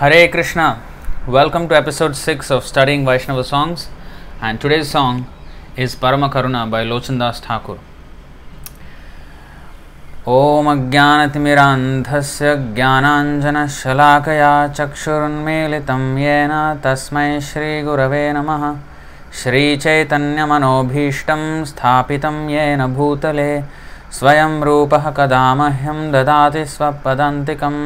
Hare Krishna. Welcome to episode 6 of Studying Vaishnava Songs. And today's song is Parama Karuna by Lochandas Thakur. ॐ अज्ञानतिमिरान्धस्य ज्ञानाञ्जनशलाकया चक्षुरुन्मीलितं येन तस्मै श्रीगुरवे नमः श्रीचैतन्यमनोभीष्टं स्थापितं येन भूतले स्वयं रूपः कदा मह्यं ददाति स्वपदान्तिकम्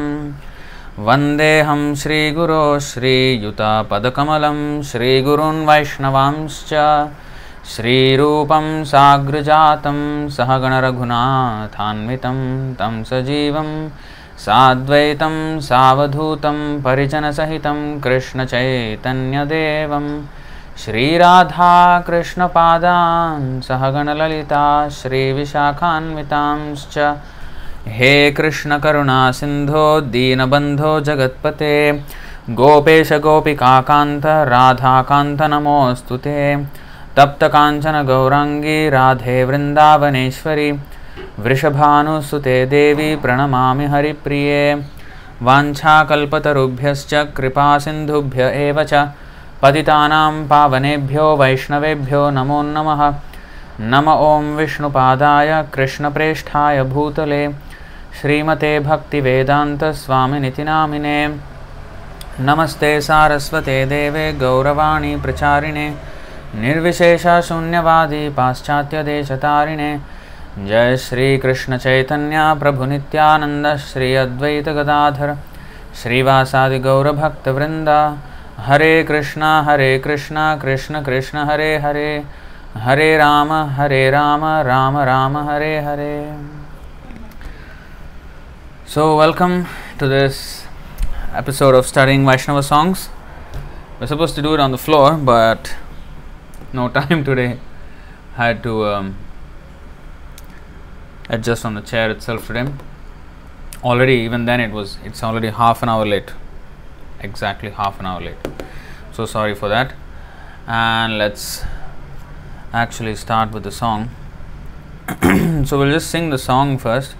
वन्देऽहं श्रीगुरो श्रीयुतापदकमलं श्रीगुरून् वैष्णवांश्च। श्रीरूपं साग्रजातं सहगणरघुनाथान्वितं तं सजीवं साद्वैतं सावधूतं परिजनसहितं कृष्णचैतन्यदेवं। श्रीराधाकृष्णपादान् सहगणललिता श्रीविशाखान्वितांश्च हे कृष्णकरुणासिन्धो दीनबन्धो जगत्पते। गोपेश गोपिकान्त राधाकान्त नमोऽस्तु ते। तप्तकाञ्चन गौराङ्गी राधे वृन्दावनेश्वरी। वृषभानुसुते देवी प्रणमामि हरिप्रिये। वाञ्छाकल्पतरुभ्यश्च कृपासिन्धुभ्य एव च। पतितानां पावनेभ्यो वैष्णवेभ्यो नमो नमः। नम ॐ विष्णुपादाय कृष्णप्रेष्ठाय भूतले श्रीमते भक्तिवेदान्तस्वामिनिति नामिने नमस्ते सारस्वते देवे गौरवाणी प्रचारिणे। निर्विशेषशून्यवादी पाश्चात्यदेशतारिणे। जय श्रीकृष्णचैतन्य प्रभुनित्यानन्द श्री अद्वैतगदाधर श्रीवासादिगौरभक्तवृन्द हरे कृष्ण हरे कृष्ण कृष्ण कृष्ण, हरे हरे। हरे राम हरे Ram Ram Ram, Hare Hare. So, welcome to this episode of Studying Vaishnava Songs. We're supposed to do it on the floor, but no time today. Had to um, adjust on the chair itself today. Already, even then, it was it's already half an hour late. Exactly half an hour late. So sorry for that. And let's actually start with the song. so we'll just sing the song first,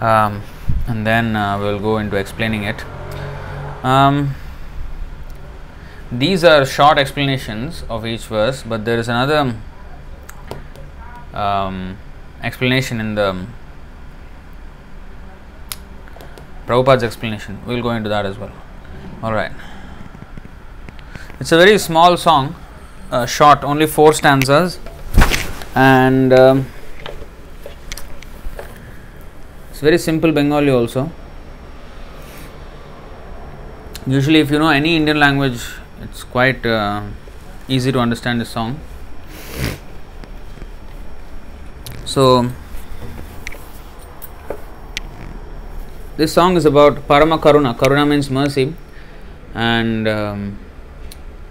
um, and then uh, we'll go into explaining it. Um, these are short explanations of each verse, but there is another um, explanation in the Prabhupada's explanation. We'll go into that as well. All right. It's a very small song, uh, short, only four stanzas, and um, it's very simple Bengali also. Usually, if you know any Indian language, it's quite uh, easy to understand this song. So, this song is about Parama Karuna. Karuna means mercy, and um,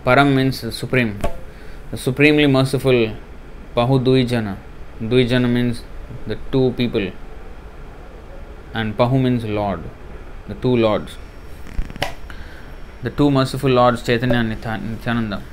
Param means supreme. The supremely merciful Pahu Duijana. Duijana means the two people, and Pahu means Lord, the two Lords the two merciful lords Chaitanya and Nityananda.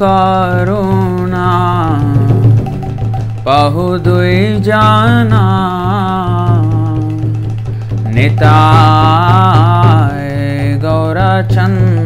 করুণা বহু দুই জানা Nitai Gourchandra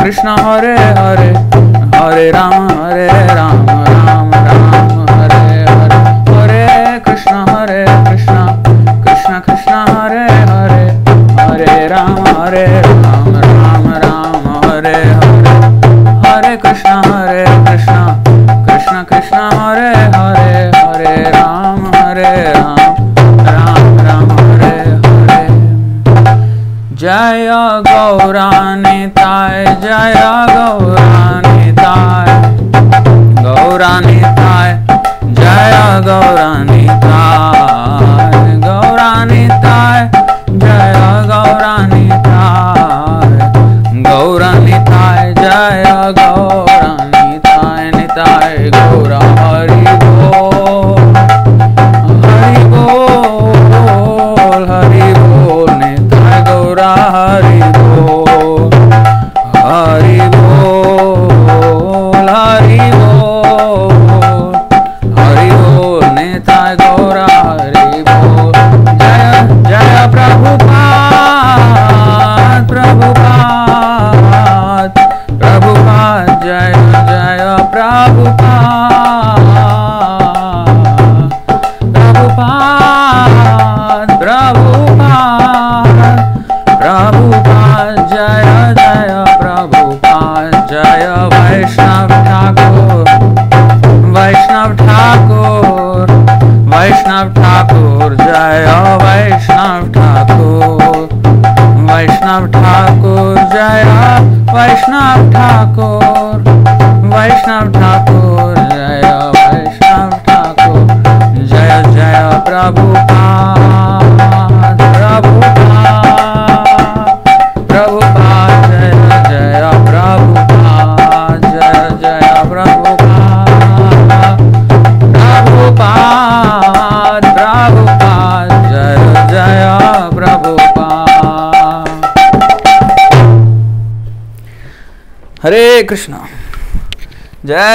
Krishna Krishna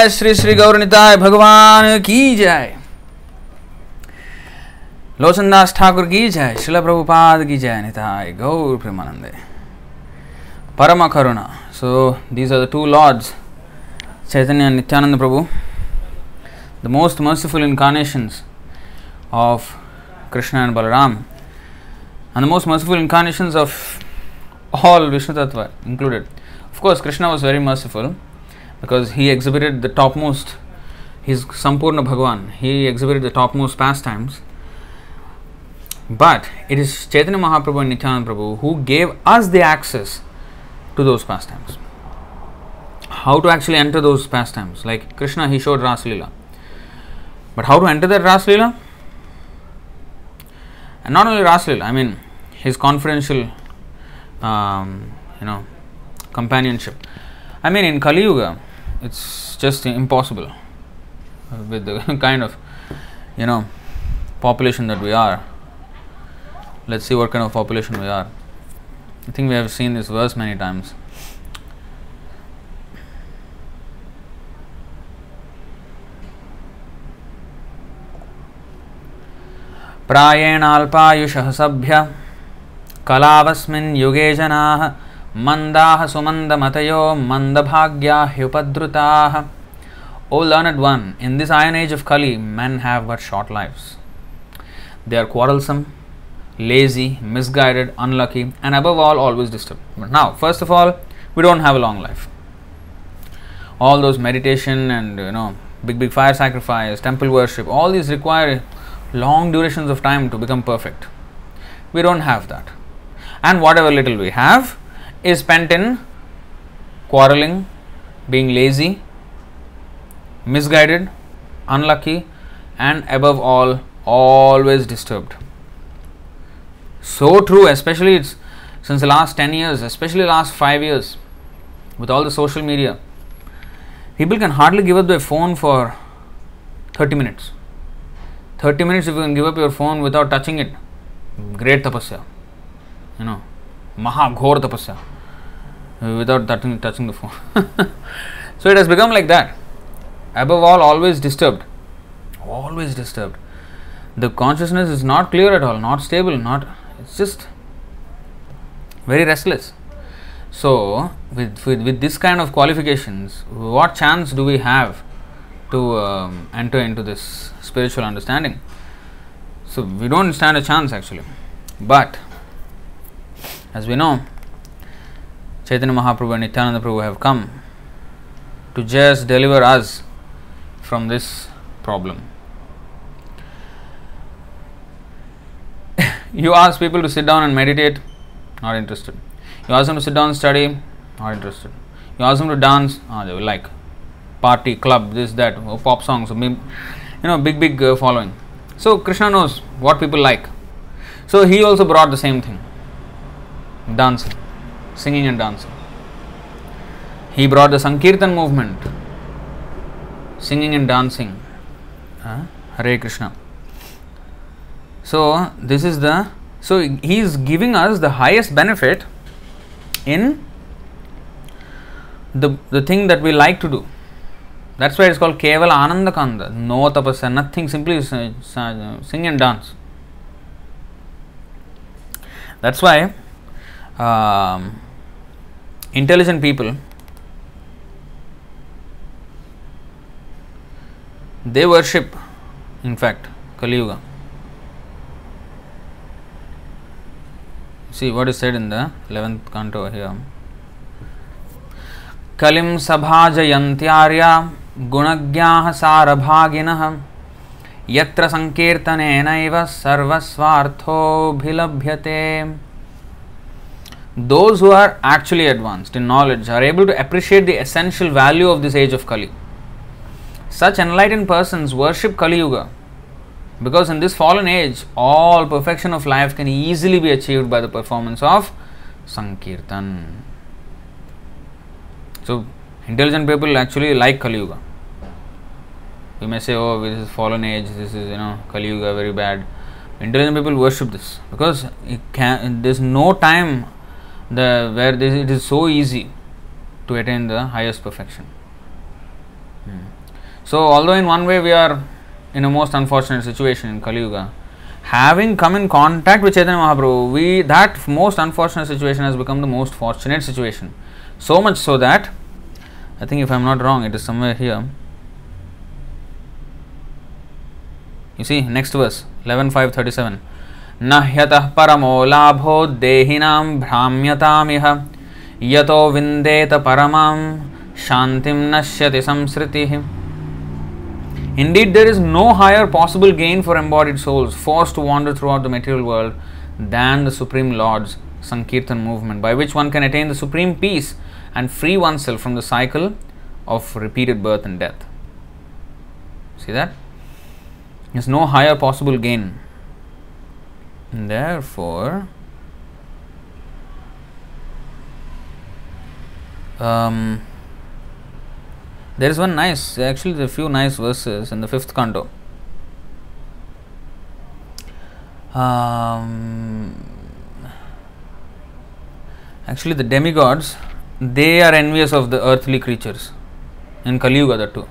Shri Shri गौरताय भगवान की जय। लोचनदास ठाकुर की जय, शिल प्रभुपाद की जय, निताय गौर प्रेमानंदे। परम करुण। So these are the two lords Chaitanya Nityananda Prabhu the most merciful incarnations of Krishna and Balaram and the most merciful incarnations of all Vishnu tattva included of course Krishna was very merciful because he exhibited the topmost, he's Sampurna Bhagwan, he exhibited the topmost pastimes. But it is Chaitanya Mahaprabhu and Nityananda Prabhu who gave us the access to those pastimes. How to actually enter those pastimes? Like Krishna, he showed Ras Leela. But how to enter that Ras Leela? And not only Ras Leela, I mean his confidential, um, you know, companionship. I mean, in Kali Yuga, it's just impossible uh, with the kind of, you know, population that we are. Let's see what kind of population we are. I think we have seen this verse many times. प्रायेणाल्पायुषः सभ्य कलावस्मिन् युगे जनाः ಮಂದಾಹ ಸುಮಂದ ಮತಯೋ ಮಂದಭಾಗ್ಯಾ ಹ್ಯುಪದ್ರುತಾಹ O learned one, in this iron age of Kali, men have but short lives. They are quarrelsome, lazy, misguided, unlucky, and above all, always disturbed. But now, first of all, we don't have a long life. All those meditation and you know, big, big fire sacrifice, temple worship, all these require long durations of time to become perfect. We don't have that. And whatever little we have, is spent in quarreling, being lazy, misguided, unlucky, and above all, always disturbed. So true, especially it's since the last 10 years, especially last 5 years, with all the social media. People can hardly give up their phone for 30 minutes. 30 minutes if you can give up your phone without touching it, great tapasya. You know, maha ghor tapasya. Without touching, touching the phone. so it has become like that. Above all, always disturbed. Always disturbed. The consciousness is not clear at all, not stable, not. It's just very restless. So, with, with, with this kind of qualifications, what chance do we have to um, enter into this spiritual understanding? So, we don't stand a chance actually. But, as we know, Chaitanya Mahaprabhu and Nityananda Prabhu have come to just deliver us from this problem. you ask people to sit down and meditate, not interested. You ask them to sit down and study, not interested. You ask them to dance, ah, they will like. Party, club, this, that, oh, pop songs, you know, big, big uh, following. So Krishna knows what people like. So he also brought the same thing dancing, singing and dancing. He brought the Sankirtan movement, singing and dancing. Uh, Hare Krishna. So this is the so he is giving us the highest benefit in the the thing that we like to do. That's why it's called Keval Ananda Kanda. No tapasya, nothing, simply sing and dance. That's why um, intelligent people they worship, in fact, Kali Yuga. See what is said in the 11th canto here. कलिं सभाजयन्त्यार्या गुणज्ञाः सारभागिनः यत्र सङ्कीर्तनेनैव सर्वस्वार्थोऽभिलभ्यते Those who are actually advanced in knowledge are able to appreciate the essential value of this age of Kali. Such enlightened persons worship Kali Yuga because in this fallen age, all perfection of life can easily be achieved by the performance of Sankirtan. So, intelligent people actually like Kali Yuga. We may say, oh, this is fallen age, this is, you know, Kali Yuga, very bad. Intelligent people worship this because can, there's no time the, where this, it is so easy to attain the highest perfection. Hmm. So, although in one way we are in a most unfortunate situation in Kali Yuga, having come in contact with Chaitanya Mahaprabhu, we that most unfortunate situation has become the most fortunate situation. So much so that I think if I am not wrong, it is somewhere here. You see, next verse, 11.5.37. न ह्यतः परमो लाभो देहिनां भ्राम्यतामिह यतो विन्देत परमां शान्तिं नश्यति संसृतिः Indeed, there is no higher possible gain for embodied souls forced to wander throughout the material world than the Supreme Lord's Sankirtan movement, by which one can attain the supreme peace and free oneself from the cycle of repeated birth and death. See that? There's no higher possible gain. Therefore, um, there is one nice, actually, there are a few nice verses in the fifth canto. Um, actually, the demigods they are envious of the earthly creatures in Kali Yuga, that too.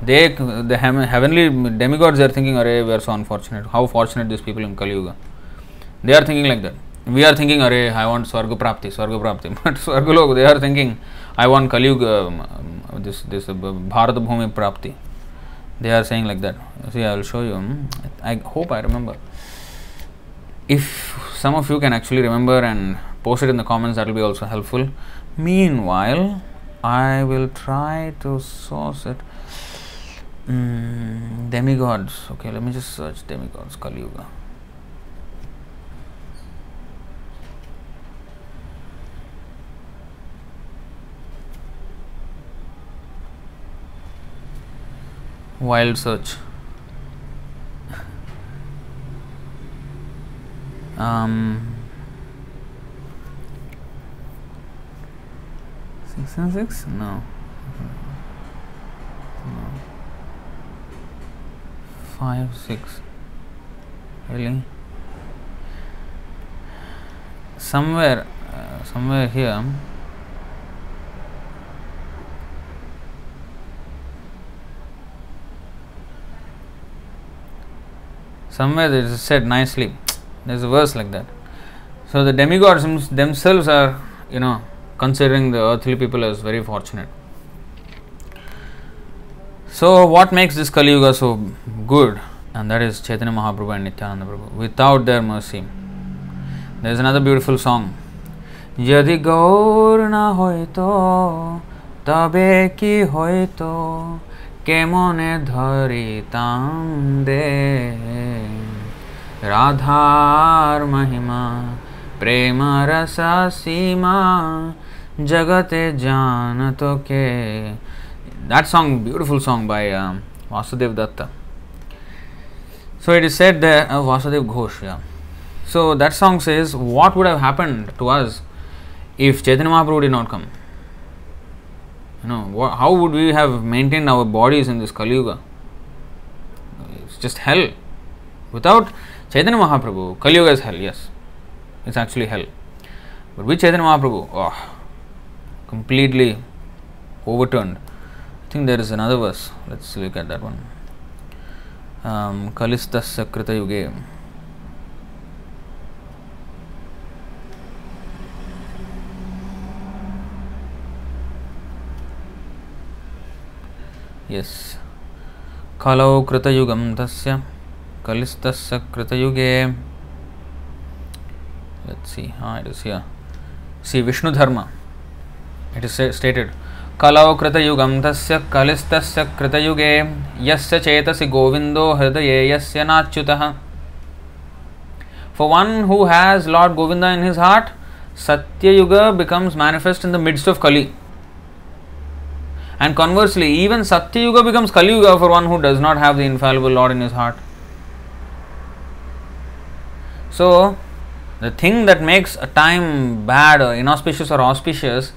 They, the heavenly demigods, are thinking, "Arey, we are so unfortunate. How fortunate these people in Kali Yuga." They are thinking like that. We are thinking, "Arey, I want Swarga Prapti, Swarga Prapti." But Swargalok, they are thinking, "I want Kali Yuga, um, this this uh, Bharat Bhumi Prapti." They are saying like that. See, I will show you. I hope I remember. If some of you can actually remember and post it in the comments, that will be also helpful. Meanwhile, I will try to source it. Mm, demigods. Okay, let me just search demigods Kali Yuga. Wild search. Um, six and six? No. Five, six. Really? Somewhere, uh, somewhere here. Somewhere it is said nicely. There's a verse like that. So the demigods themselves are, you know, considering the earthly people as very fortunate. So, what makes this Kali Yuga so good? And that is Chaitanya Mahaprabhu and Nityananda Prabhu. Without their mercy, there is another beautiful song. যদি গৌর না হইতো তবে কি হইতো কেমনে ধরিতাম দে রাধার মহিমা প্রেম রসা সীমা জগতে জানত কে that song beautiful song by um, Vasudev Datta. So it is said that uh, Vasudev Ghosh yeah. So that song says what would have happened to us if Chaitanya Mahaprabhu did not come? You know wh- how would we have maintained our bodies in this Kali Yuga? It's just hell. Without Chaitanya Mahaprabhu Kali Yuga is hell yes. It's actually hell. But with Chaitanya Mahaprabhu oh completely overturned I think there is another verse. Let's look at that one. Um, Kalistasya Krita Yuge. Yes. Kalau Krita Yugam Tasya Kalistasya Krita Yuge. Let's see. Ah, it is here. See Vishnu Dharma. It is stated. कलौ कृतयुगम तस्य कलिस्तस्य कृतयुगे, यस्य चेतसि गोविंदो हृदये, यस्य नाच्युतः। For one who has lord Govinda in his heart Satyayuga becomes manifest in the midst of Kali and conversely even Satyayuga becomes Kaliyuga for one who does not have the infallible lord in his heart so the thing that makes a time bad inauspicious or auspicious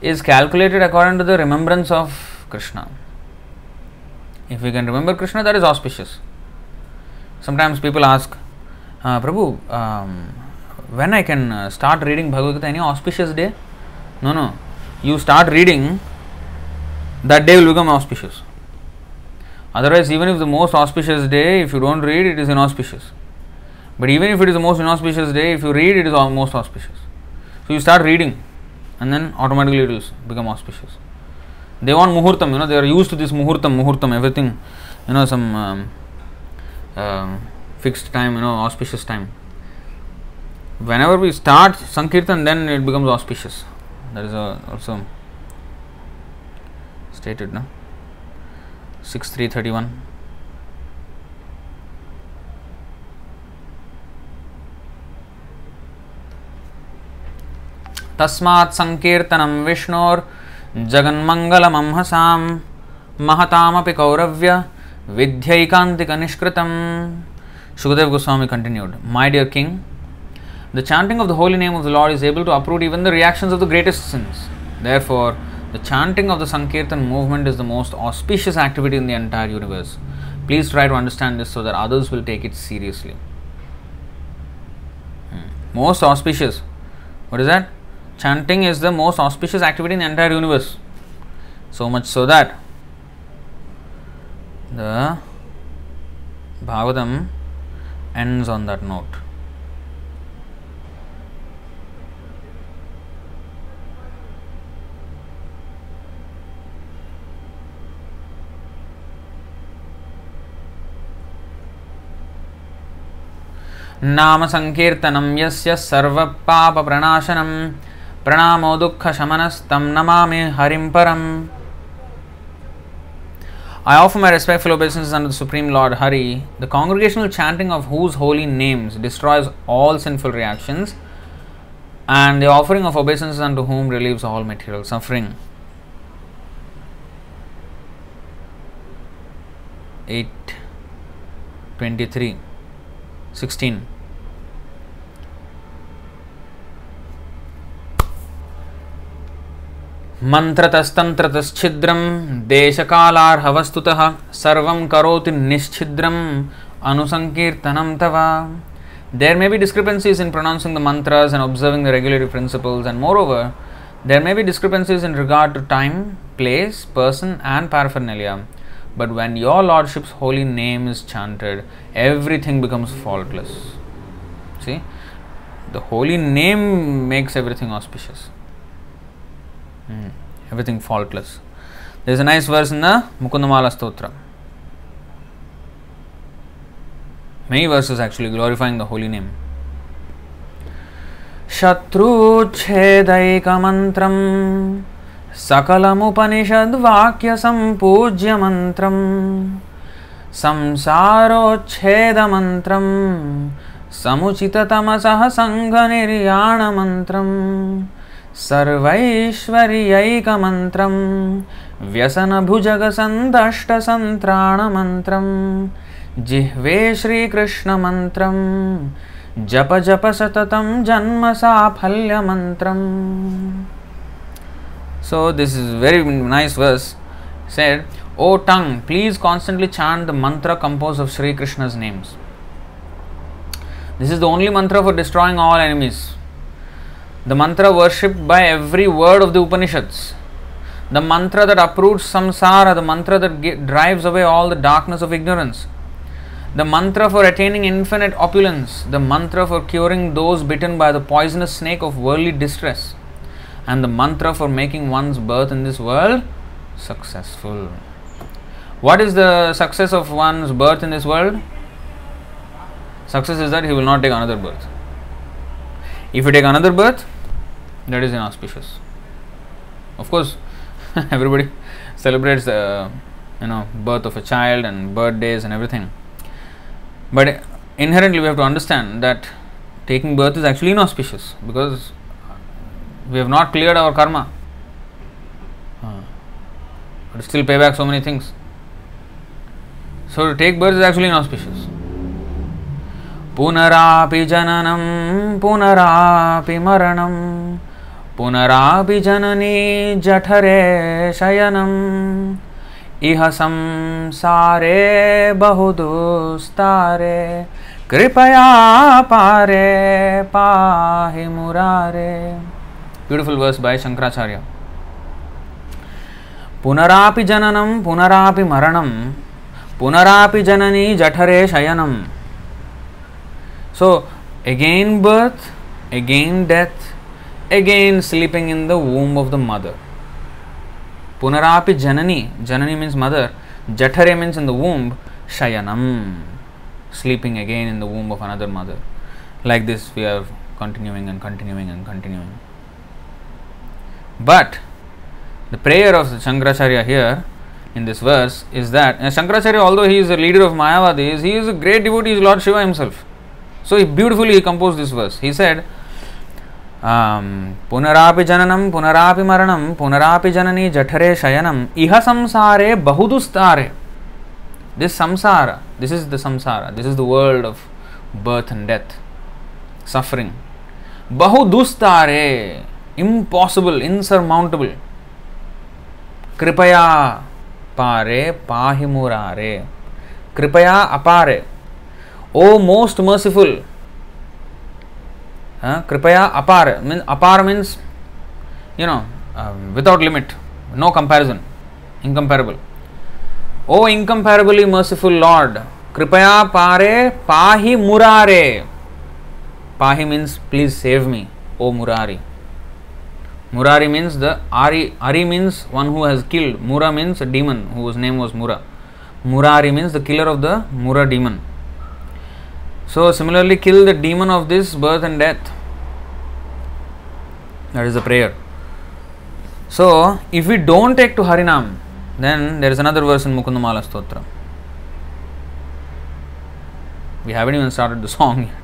is calculated according to the remembrance of Krishna. If we can remember Krishna, that is auspicious. Sometimes people ask, uh, Prabhu, um, when I can uh, start reading Bhagavad Gita, any auspicious day? No, no. You start reading, that day will become auspicious. Otherwise, even if the most auspicious day, if you don't read, it is inauspicious. But even if it is the most inauspicious day, if you read, it is most auspicious. So you start reading and then automatically it will become auspicious. They want muhurtam, you know, they are used to this muhurtam, muhurtam, everything, you know, some um, uh, fixed time, you know, auspicious time. Whenever we start Sankirtan, then it becomes auspicious. That is uh, also stated, no? 6331. तस्मात् संकीर्तनं विष्णोर् जगन्मङ्गलमंहसां महताम कौरव्य विद्यैकान्तिकनिष्कृतं Sukhadeva Goswami continued my dear king the chanting of the holy name of the lord is able to uproot even the reactions of the greatest sins therefore the chanting of the sankirtana movement is the most auspicious activity in the entire universe please try to understand this so that others will take it seriously most auspicious what is that chanting is the most auspicious activity in the entire universe. So much so that the Bhagavatam ends on that note. नाम संकीर्तनं यस्य I offer my respectful obeisances unto the Supreme Lord Hari. The congregational chanting of whose holy names destroys all sinful reactions, and the offering of obeisances unto whom relieves all material suffering. 8 23 16 मंत्रतस्तंत्रत छिद्रम देश कालार्हवस्तु सर्व करोति निश्छिद्रम अनुसंकीर्तनम तव। There may be discrepancies in pronouncing the mantra and observing the regulatory principles and moreover there may be discrepancies in regard to time place person and paraphernalia but when your lordship's holy name is chanted everything becomes faultless see the holy name makes everything auspicious everything faultless this nice verse in the Mukundamala Stotram many verses actually glorifying the holy name. శత్రుచ్ఛేదైకమంత్రం సకలముపనిషద్వాక్యసంపూజ్యమంత్రం సంసారోచ్ఛేదమంత్రం సముచితతమస సంఘనిర్యాణమంత్రం सर्वैश्वर्यैकमन्त्रं व्यसनभुजगसन्तष्टसन्त्राणमन्त्रं जिह्वे श्रीकृष्णमन्त्रं जप जप सततं जन्मसाफल्यमन्त्रम् so this is very nice verse said O tongue please constantly chant the mantra composed of Sri Krishna's names this is the only mantra for destroying all enemies The mantra worshipped by every word of the Upanishads. The mantra that uproots samsara, the mantra that drives away all the darkness of ignorance. The mantra for attaining infinite opulence, the mantra for curing those bitten by the poisonous snake of worldly distress, and the mantra for making one's birth in this world successful. What is the success of one's birth in this world? Success is that he will not take another birth. If you take another birth, that is inauspicious. Of course, everybody celebrates the you know birth of a child and birthdays and everything. But inherently, we have to understand that taking birth is actually inauspicious because we have not cleared our karma. Uh, But still pay back so many things. So to take birth is actually inauspicious. पुनरापि जननं पुनरापि मरणं पुनरापि जननी जठरे शयनम् इह संसारे बहुदुस्तारे कृपया पारे पाहि मुरारे। ब्यूटिफुल वर्स बाय शंकराचार्य पुनरापि जननं पुनरापि मरणं पुनरापि जननी जठरे शयनम् so again birth again death, again sleeping in the womb of the mother. Punarapi Janani, Janani means mother, Jathare means in the womb, Shayanam, sleeping again in the womb of another mother. Like this, we are continuing and continuing and continuing. But the prayer of Shankaracharya here in this verse is that Shankaracharya, although he is the leader of Mayavadis, he is a great devotee, he is Lord Shiva himself. So he beautifully he composed this verse. He said, पुनरापि जननम पुनरापि मरणम पुनरापि जननी जठरे शयनम इह संसारे बहुदुस्तारे। This samsara this is the samsara this is the world of birth and death suffering बहुदुस्तारे impossible insurmountable कृपया पारे, पाहि मुरारे। कृपया अपारे। ओ मोस्ट मर्सीफुल कृपया अपार मीन अपार means you know without limit no comparison incomparable or incomparably merciful lord कृपया पारे पाही मुरारे पाही means please save me O Murari Murari means the आरी आरी means one who has killed Mura means demon whose name was Mura Murari means the killer of the Mura demon So, similarly, kill the demon of this birth and death. That is the prayer. So, if we don't take to Harinam, then there is another verse in Mukundamala Stotra. We haven't even started the song yet.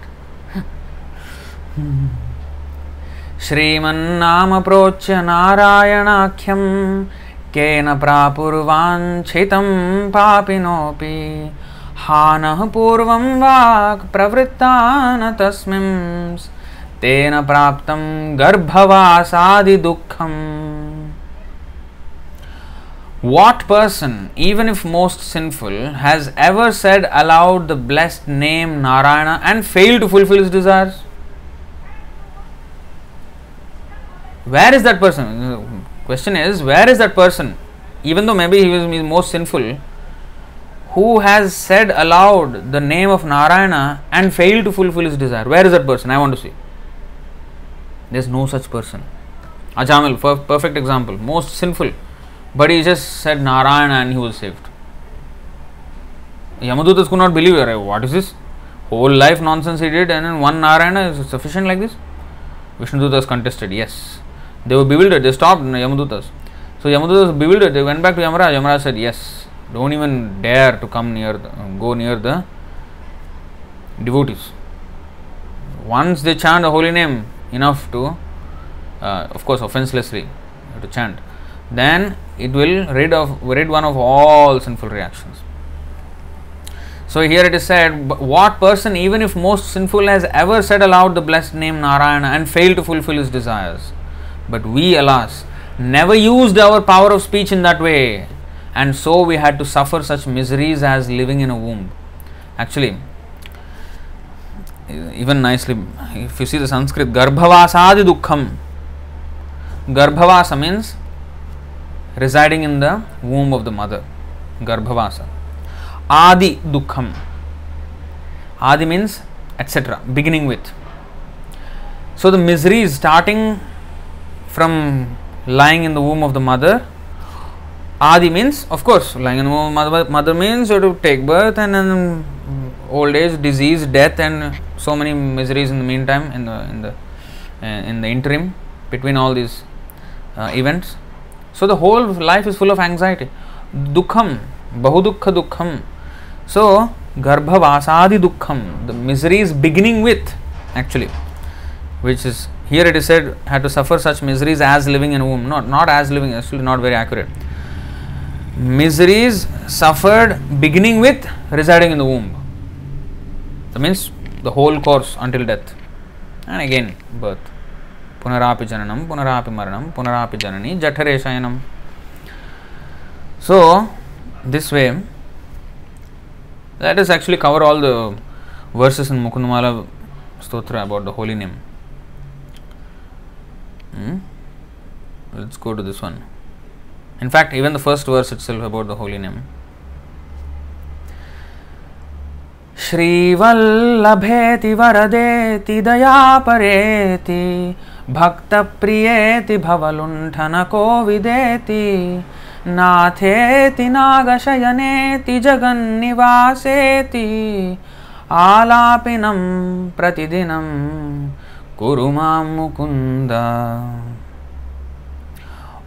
श्रीमन्नाम प्रोच्य नारायणाख्यं केन प्रापुर्वाञ्छितं पापिनोऽपि हानः पूर्वं वाक् प्रवृत्ता न तस्मिन् तेन प्राप्तं गर्भवासादिदुःखम् What person, even if most sinful, has ever said aloud the blessed name Narayana and failed to fulfill his desires? Where is that person? Question is, where is that person? Even though maybe he was most sinful, who has said aloud the name of Narayana and failed to fulfill his desire? Where is that person? I want to see. There is no such person. Ajamil, perfect example, most sinful, but he just said Narayana and he was saved. Yamadutas could not believe it. What is this? Whole life nonsense he did, and then one Narayana is sufficient like this? Vishnudutas contested, yes. They were bewildered, they stopped Yamadutas. So Yamadutas bewildered, they went back to Yamaraj. Yamaraj said, Yes, don't even dare to come near, the, go near the devotees. Once they chant the holy name enough to, uh, of course, offenselessly to chant, then it will rid of rid one of all sinful reactions. So here it is said, what person, even if most sinful, has ever said aloud the blessed name Narayana and failed to fulfill his desires? But we, alas, never used our power of speech in that way, and so we had to suffer such miseries as living in a womb. Actually, even nicely, if you see the Sanskrit, Garbhavasadi Dukkham. Garbhavasa means residing in the womb of the mother. Garbhavasa. Adi Dukkham. Adi means etc., beginning with. So the miseries starting from lying in the womb of the mother. Adi means, of course, in the womb mother, mother means you have to take birth and then old age, disease, death, and so many miseries in the meantime, in the in the uh, in the interim between all these uh, events. So the whole life is full of anxiety. Dukkham, bahudukha dukham. So garbhavasadi dukham. the misery is beginning with actually, which is here it is said had to suffer such miseries as living in a womb. Not not as living, actually not very accurate. Miseries suffered beginning with residing in the womb. That means the whole course until death. And again birth. Punarapi jananam, punarapi maranam, punarapi janani, jathare shayanam. So, this way, let us actually cover all the verses in Mukundamala Stotra about the holy name. Hmm? Let's go to this one. In fact, even the first verse itself about the holy name. श्रीवल्लभेति वरदेति दयापरेति भक्तप्रियेति भवलुण्ठनको विदेति नाथेति नागशयनेति जगन्निवासेति आलापिनं प्रतिदिनं कुरु माँ Mukund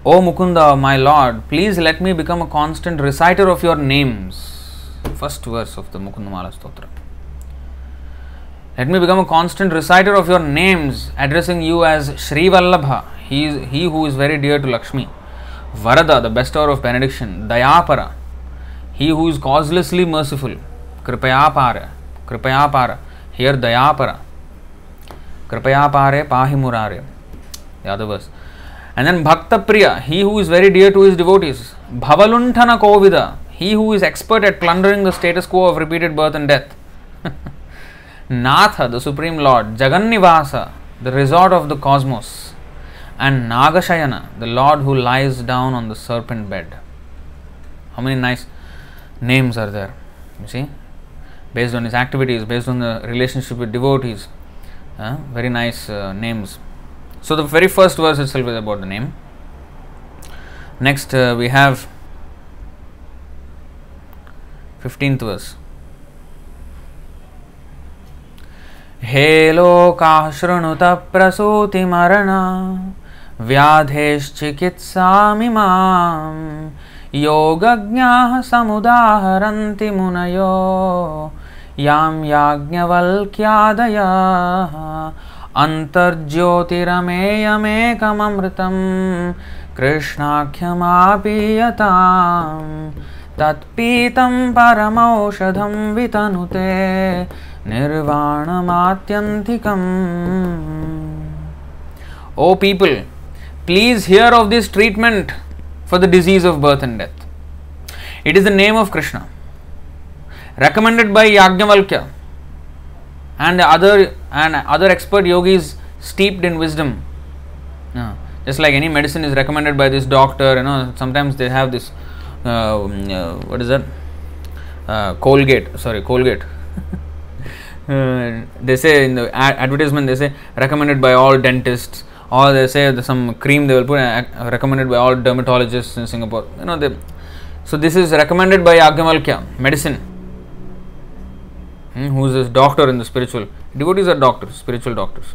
My Lord, please let me become a constant reciter of your names. First verse of the Mukundamala Stotra. Let me become a constant reciter of your names, addressing you as Sri Vallabha, he, is, he who is very dear to Lakshmi. Varada, the bestower of benediction. Dayapara, he who is causelessly merciful. Kripayapara, Kripayapara. Here Dayapara. Kripayapare Pahimurare. The other verse. And then Bhaktapriya, he who is very dear to his devotees. Bhavalunthana Kovida, he who is expert at plundering the status quo of repeated birth and death. Natha, the Supreme Lord, Jagannivasa, the resort of the cosmos, and Nagashayana, the Lord who lies down on the serpent bed. How many nice names are there? You see, based on his activities, based on the relationship with devotees, uh, very nice uh, names. So, the very first verse itself is about the name. Next, uh, we have 15th verse. हे लोकाः शृणुत प्रसूतिमरण व्याधेश्चिकित्सामि माँ योगज्ञाः समुदाहरन्ति मुनयो यां याज्ञवल्क्यादयः अंतर्ज्योतिरमेयमेकमृत कृष्णाख्यमापीयता तत्पीत परमौषधम वितनुते निर्वाणमात्यंतिक O people please hear of this treatment for the disease of birth and death it is the name of Krishna recommended by Yagnavalkya and other and other expert yogis steeped in wisdom. Yeah. Just like any medicine is recommended by this doctor, you know, sometimes they have this uh, uh, what is that? Uh, Colgate, sorry, Colgate. Uh, they say in the ad- advertisement they say recommended by all dentists or they say some cream they will put uh, recommended by all dermatologists in Singapore. You know, they, so this is recommended by Yagnavalkya, medicine. Hmm, who is this doctor in the spiritual? Devotees are doctors, spiritual doctors.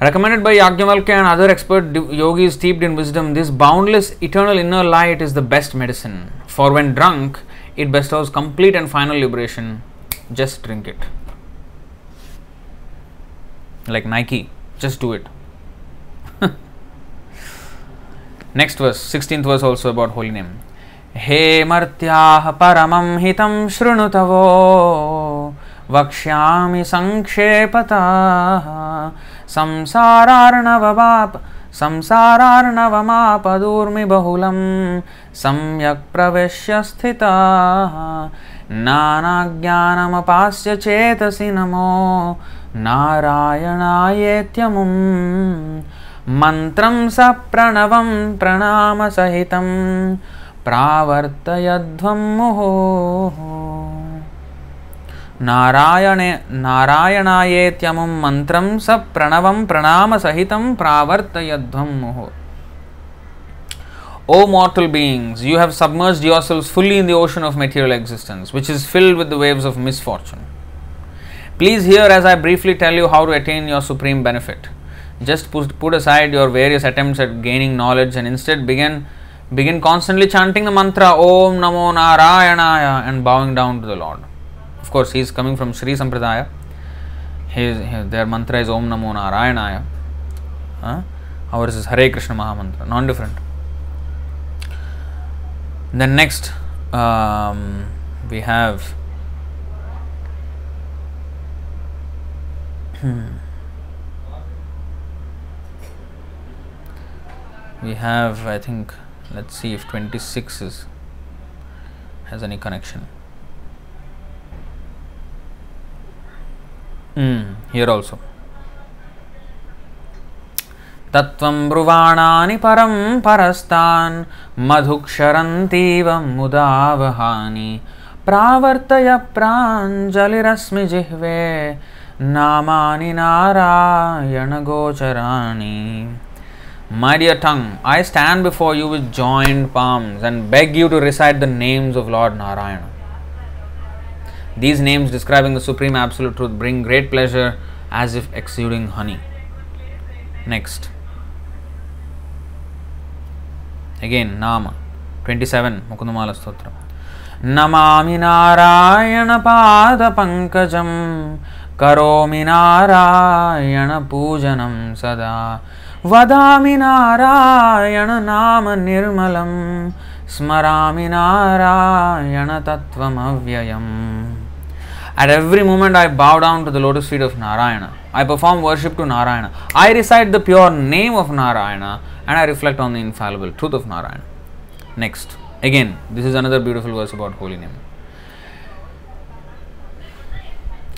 Recommended by Yagnavalkya and other expert yogis steeped in wisdom, this boundless eternal inner light is the best medicine. For when drunk, it bestows complete and final liberation. Just drink it. Like Nike, just do it. Next verse, 16th verse also about holy name. हे मर्त्याः परमं हितं शृणुतवो वक्ष्यामि संक्षेपतः। संसारार्णववाप संसारार्णवमापदूर्मि बहुलं सम्यक् प्रविश्य स्थितः। नानाज्ञानमपास्य चेतसि नमो नारायणायेत्यमुम् मन्त्रं स प्रणवं प्रणामसहितं प्रावर्तयध्वं मुहुः नारायणे नारायणायेत्यमुं मन्त्रं स प्रणवं प्रणामसहितं प्रावर्तयध्वं मुहुः O mortal beings, you have submerged yourselves fully in the ocean of material existence, which is filled with the waves of misfortune. Please hear as I briefly tell you how to attain your supreme benefit. Just put, put aside your various attempts at gaining knowledge and instead begin begin constantly chanting the mantra Om Namo Narayanaya and bowing down to the Lord. Of course, he is coming from Sri Sampradaya. His, his, their mantra is Om Namo Narayanaya. Huh? Ours is Hare Krishna Mahamantra, non different. Then next, um, we have. we have, I think, let's see if 26 is has any connection. Mm, here also. तत्त्वं ब्रुवाणानि परं परस्तान् मधुक्षरन्तीव मुदावहानि प्रावर्तय प्राञ्जलिरस्मि जिह्वे नामानि नारायणगोचराणि My dear tongue, I stand before you with joined palms and beg you to recite the names of Lord Narayana. These names describing the Supreme Absolute Truth bring great pleasure as if exuding honey. Next. Again, Nama 27 Mukundamala Stotra. Namami नारायणपादपङ्कजं करोमि नारायणपूजनं सदा वदामि नारायणनामनिर्मलं स्मरामि नारायणतत्त्वमव्ययम् At every moment, I bow down to the lotus feet of Narayana. I perform worship to Narayana. I recite the pure name of Narayana and I reflect on the infallible truth of Narayana. Next, again, this is another beautiful verse about holy name.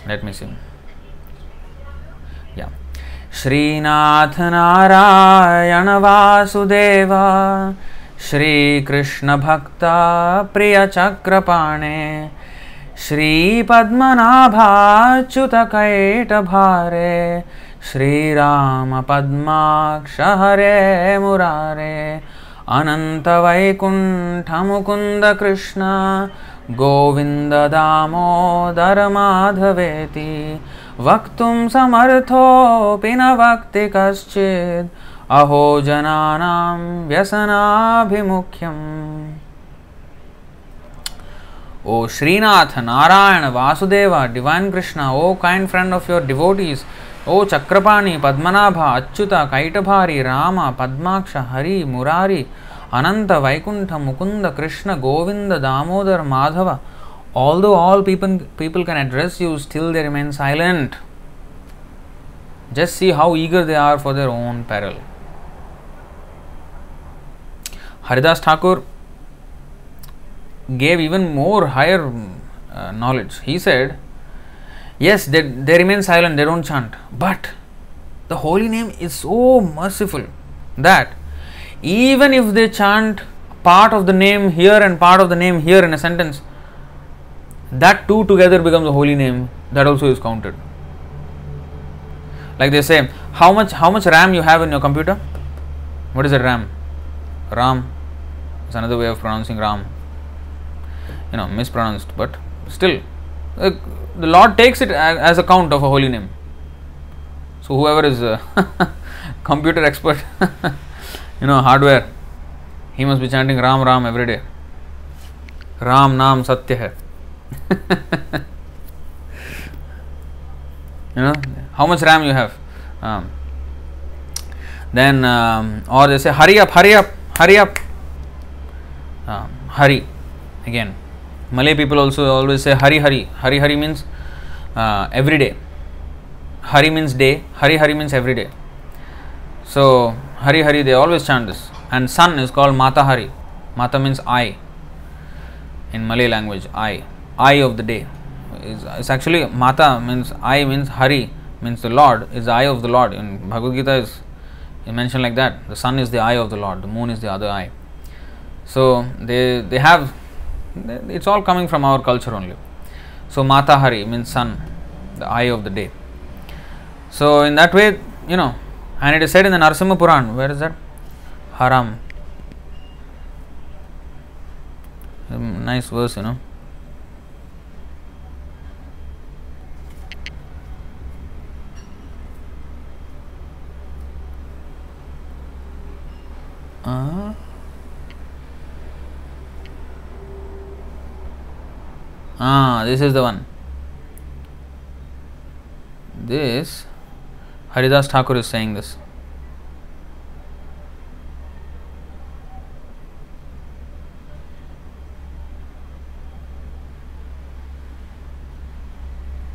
Let me see. श्रीनाथनारायणवासुदेवा श्रीकृष्णभक्ता प्रियचक्रपाणे श्रीपद्मनाभाच्युतकैटभारे श्रीरामपद्माक्षहरे मुरारे अनन्तवैकुण्ठमुकुन्दकृष्ण गोविन्ददामोदरमाधवेति मुकुंद कृष्ण गोविंद दामोदर वक्तुं समर्थोऽपि न वक्ति कश्चित् अहो जनानां व्यसनाभिमुख्यम् O Srinath, Narayana, Vasudeva, Divine Krishna, O kind friend of your devotees, O Chakrapani, Padmanabha, Achyuta, Kaitabhari, Rama, Padmaksha, Hari, Murari, Ananta, Vaikuntha, Mukunda, Krishna, Govinda, Damodar, Madhava, although all people, people can address you, still they remain silent. Just see how eager they are for their own peril. Haridas Thakur gave even more higher uh, knowledge. He said, Yes, they, they remain silent, they don't chant, but the holy name is so merciful that even if they chant part of the name here and part of the name here in a sentence, that two together becomes a holy name, that also is counted. Like they say, how much how much RAM you have in your computer? What is a RAM? Ram. It's another way of pronouncing Ram. You know, mispronounced, but still, uh, the Lord takes it as a count of a holy name. So whoever is a computer expert, you know, hardware, he must be chanting Ram Ram every day. Ram nam Satya hai. you know, how much RAM you have? Um, then, um, or they say, hurry up, hurry up, hurry up. Um, hurry. Again, Malay people also always say hurry hurry hurry hurry means uh, every day. hurry means day. hurry hurry means every day. So hurry hurry they always chant this. And sun is called Mata Hari. Mata means eye. In Malay language, eye. Eye of the day. It's, it's actually Mata means eye means Hari means the Lord is the eye of the Lord. In Bhagavad Gita is mentioned like that. The sun is the eye of the Lord. The moon is the other eye. So they they have it's all coming from our culture only. So Mata Hari means sun, the eye of the day. So in that way, you know, and it is said in the Narasimha Puran, where is that? Haram. Hmm, nice verse, you know. Uh, Ah, this is the one. This Haridas Thakur is saying this.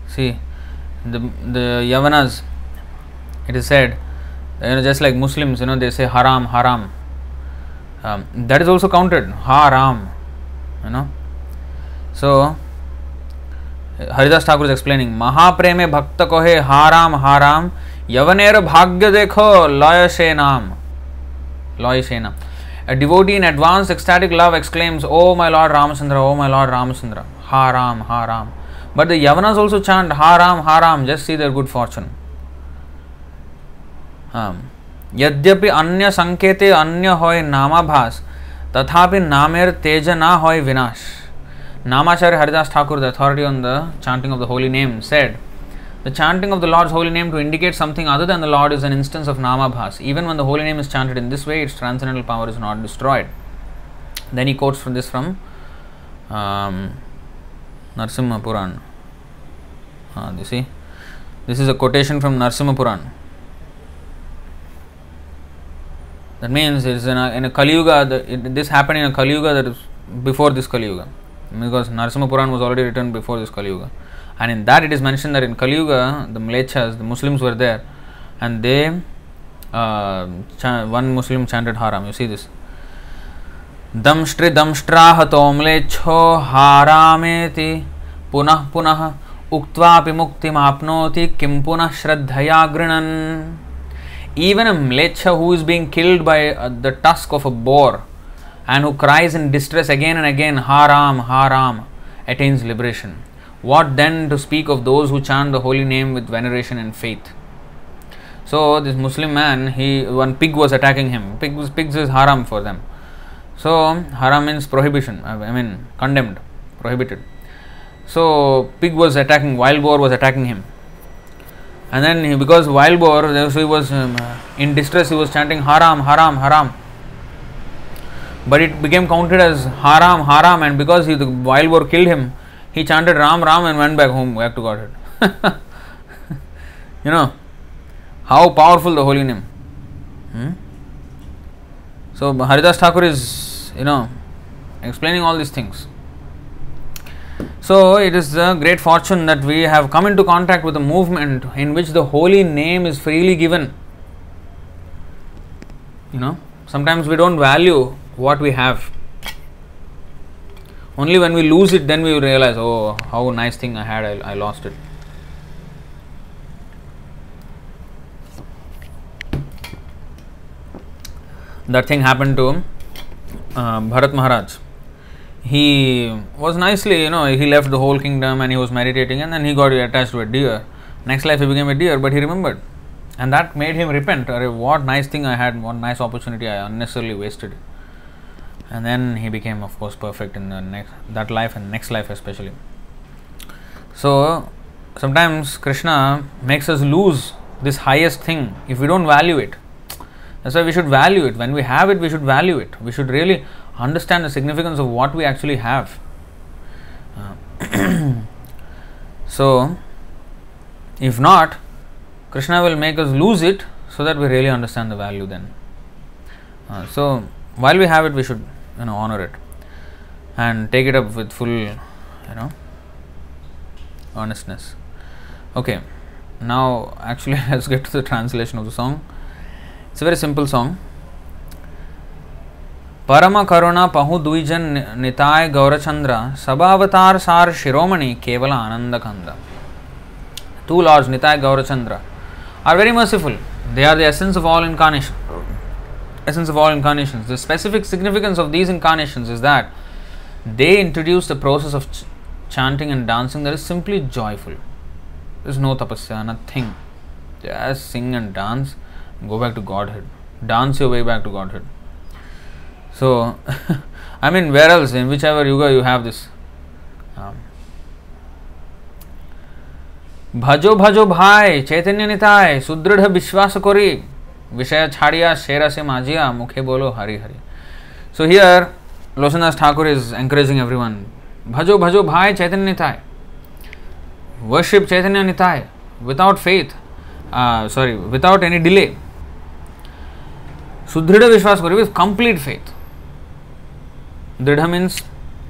See, the the Yavanas, it is said, you know, just like Muslims, you know, they say haram, haram. Um, that is also counted, haram, you know. So, Haridas Thakur is explaining महाप्रेमे भक्त कहे हाराम हाराम यवनेर भाग्य देखो लय से नाम लय से नाम A devotee in advanced ecstatic love exclaims, Oh my Lord Ramachandra, Oh my Lord Ramachandra, Haram, Haram. But the Yavanas also chant Haram, Haram, just see their good fortune. यद्यपि अन्य संकेते अन्य होय नामाभास, तथापि नामेर तेज ना होय विनाश। Namacharya Haridas Thakur the authority on the chanting of the holy name said the chanting of the lord's holy name to indicate something other than the lord is an instance of नामाभास even when the holy name is chanted in this way its transcendental power is not destroyed then he quotes from this from Narasimha Purana this this is a quotation from Narasimha Purana That means it is in a, in a Kali Yuga, the, it, this happened in a Kali Yuga that is before this Kali Yuga because Narasimha Puran was already written before this Kali Yuga. And in that it is mentioned that in Kali Yuga, the Mlechas, the Muslims were there and they, uh, one Muslim chanted Haram. You see this. दंष्ट्रि दंष्ट्राहतोम्लेच्छो हारामेति पुनः पुनः उक्त्वापि मुक्तिमाप्नोति किं पुनः श्रद्धया गृणन् even a mlecha who is being killed by uh, the tusk of a boar and who cries in distress again and again, Haram, Haram, attains liberation. What then to speak of those who chant the holy name with veneration and faith? So this Muslim man, he one pig was attacking him. Pigs, pigs is haram for them. So haram means prohibition. I mean condemned, prohibited. So pig was attacking, wild boar was attacking him. And then he, because wild boar, so he was um, in distress, he was chanting haram, haram, haram but it became counted as haram, haram, and because he, the wild boar killed him, he chanted Ram, Ram, and went back home, back to Godhead. you know how powerful the holy name. Hmm? So Haridas Thakur is, you know, explaining all these things. So it is a great fortune that we have come into contact with a movement in which the holy name is freely given. You know, sometimes we don't value what we have. Only when we lose it, then we realize, oh, how nice thing I had, I, I lost it. That thing happened to uh, Bharat Maharaj. He was nicely, you know, he left the whole kingdom and he was meditating, and then he got attached to a deer. Next life, he became a deer, but he remembered. And that made him repent. What nice thing I had, what nice opportunity I unnecessarily wasted and then he became of course perfect in the next that life and next life especially so sometimes krishna makes us lose this highest thing if we don't value it that's why we should value it when we have it we should value it we should really understand the significance of what we actually have. Uh, so if not krishna will make us lose it so that we really understand the value then. Uh, so while we have it we should you know honor it and take it up with full you know earnestness. Okay now actually let's get to the translation of the song. It's a very simple song ಪರಮ ಕರುಣ ಪಹು ದುಯ್ಜನ್ ನಿತಾಯ್ ಗೌರಚಂದ್ರ Sar Shiromani Shiromani Ananda Kanda. two lords Nithai Gaurachandra are very merciful. They are the essence of all incarnations. Essence of all incarnations. The specific significance of these incarnations is that they introduce the process of chanting and dancing that is simply joyful. There is no tapasya, nothing. Just sing and dance, go back to Godhead. Dance your way back to Godhead. So, I mean, where else, in whichever yuga you have this. Um, भजो भजो भाई चैतन्य निताय सुदृढ़ विश्वास करी विषय छाड़िया शेरा से माजिया मुखे बोलो Hari Hari so here Lochandas Thakur is encouraging everyone भजो भजो भाई Chaitanya Nitai worship Chaitanya Nitai without faith sorry without any delay सुदृढ़ विश्वास करो with complete Dridha means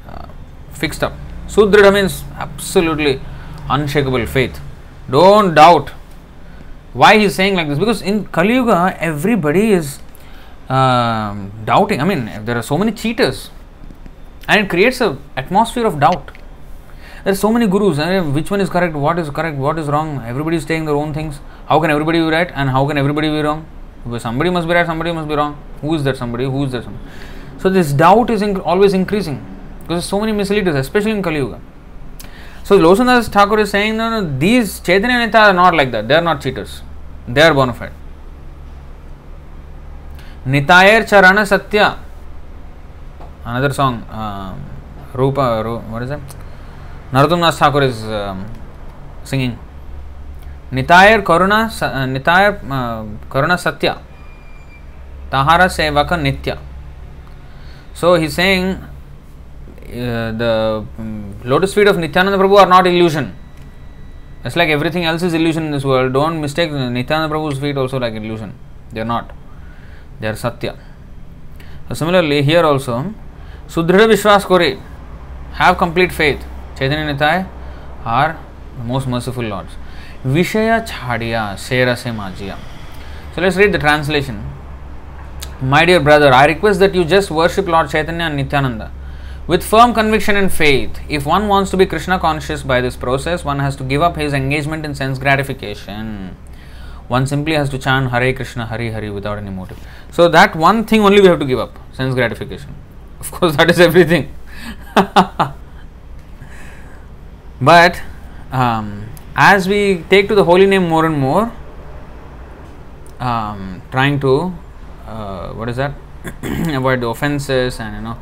uh, fixed up. Sudridha means absolutely unshakable faith. Don't doubt. Why he is saying like this? Because in Kali Yuga, everybody is uh, doubting. I mean, there are so many cheaters, and it creates an atmosphere of doubt. There are so many gurus. Which one is correct? What is correct? What is wrong? Everybody is saying their own things. How can everybody be right? And how can everybody be wrong? Because somebody must be right. Somebody must be wrong. Who is that somebody? Who is that somebody? So this doubt is inc- always increasing because so many misleaders especially in kali yuga so Lochanadas Thakur is saying no, no, these Chaitanya Neta are not like that. They are not cheaters. They are bona fide. Nitayer Charana Satya. Another song. Um, Rupa, Ru, what is it? Narottam Das Thakur is um, singing. Nitayer Karuna, uh, Nitayer uh, Karuna Satya. Tahara So he's saying uh, the um, lotus feet of Nityananda Prabhu are not illusion. It's like everything else is illusion in this world. Don't mistake Nityananda Prabhu's feet also like illusion. They are not. They are Satya. So similarly, here also, Sudhrida Vishwas Kore, have complete faith. Chaitanya Nitai are most merciful lords. Vishaya Chhadiya Sera. So let's read the translation. My dear brother, I request that you just worship Lord Chaitanya and Nityananda with firm conviction and faith. If one wants to be Krishna conscious by this process, one has to give up his engagement in sense gratification. One simply has to chant Hare Krishna, Hare Hare without any motive. So, that one thing only we have to give up sense gratification. Of course, that is everything. but um, as we take to the holy name more and more, um, trying to uh, what is that avoid the offenses and you know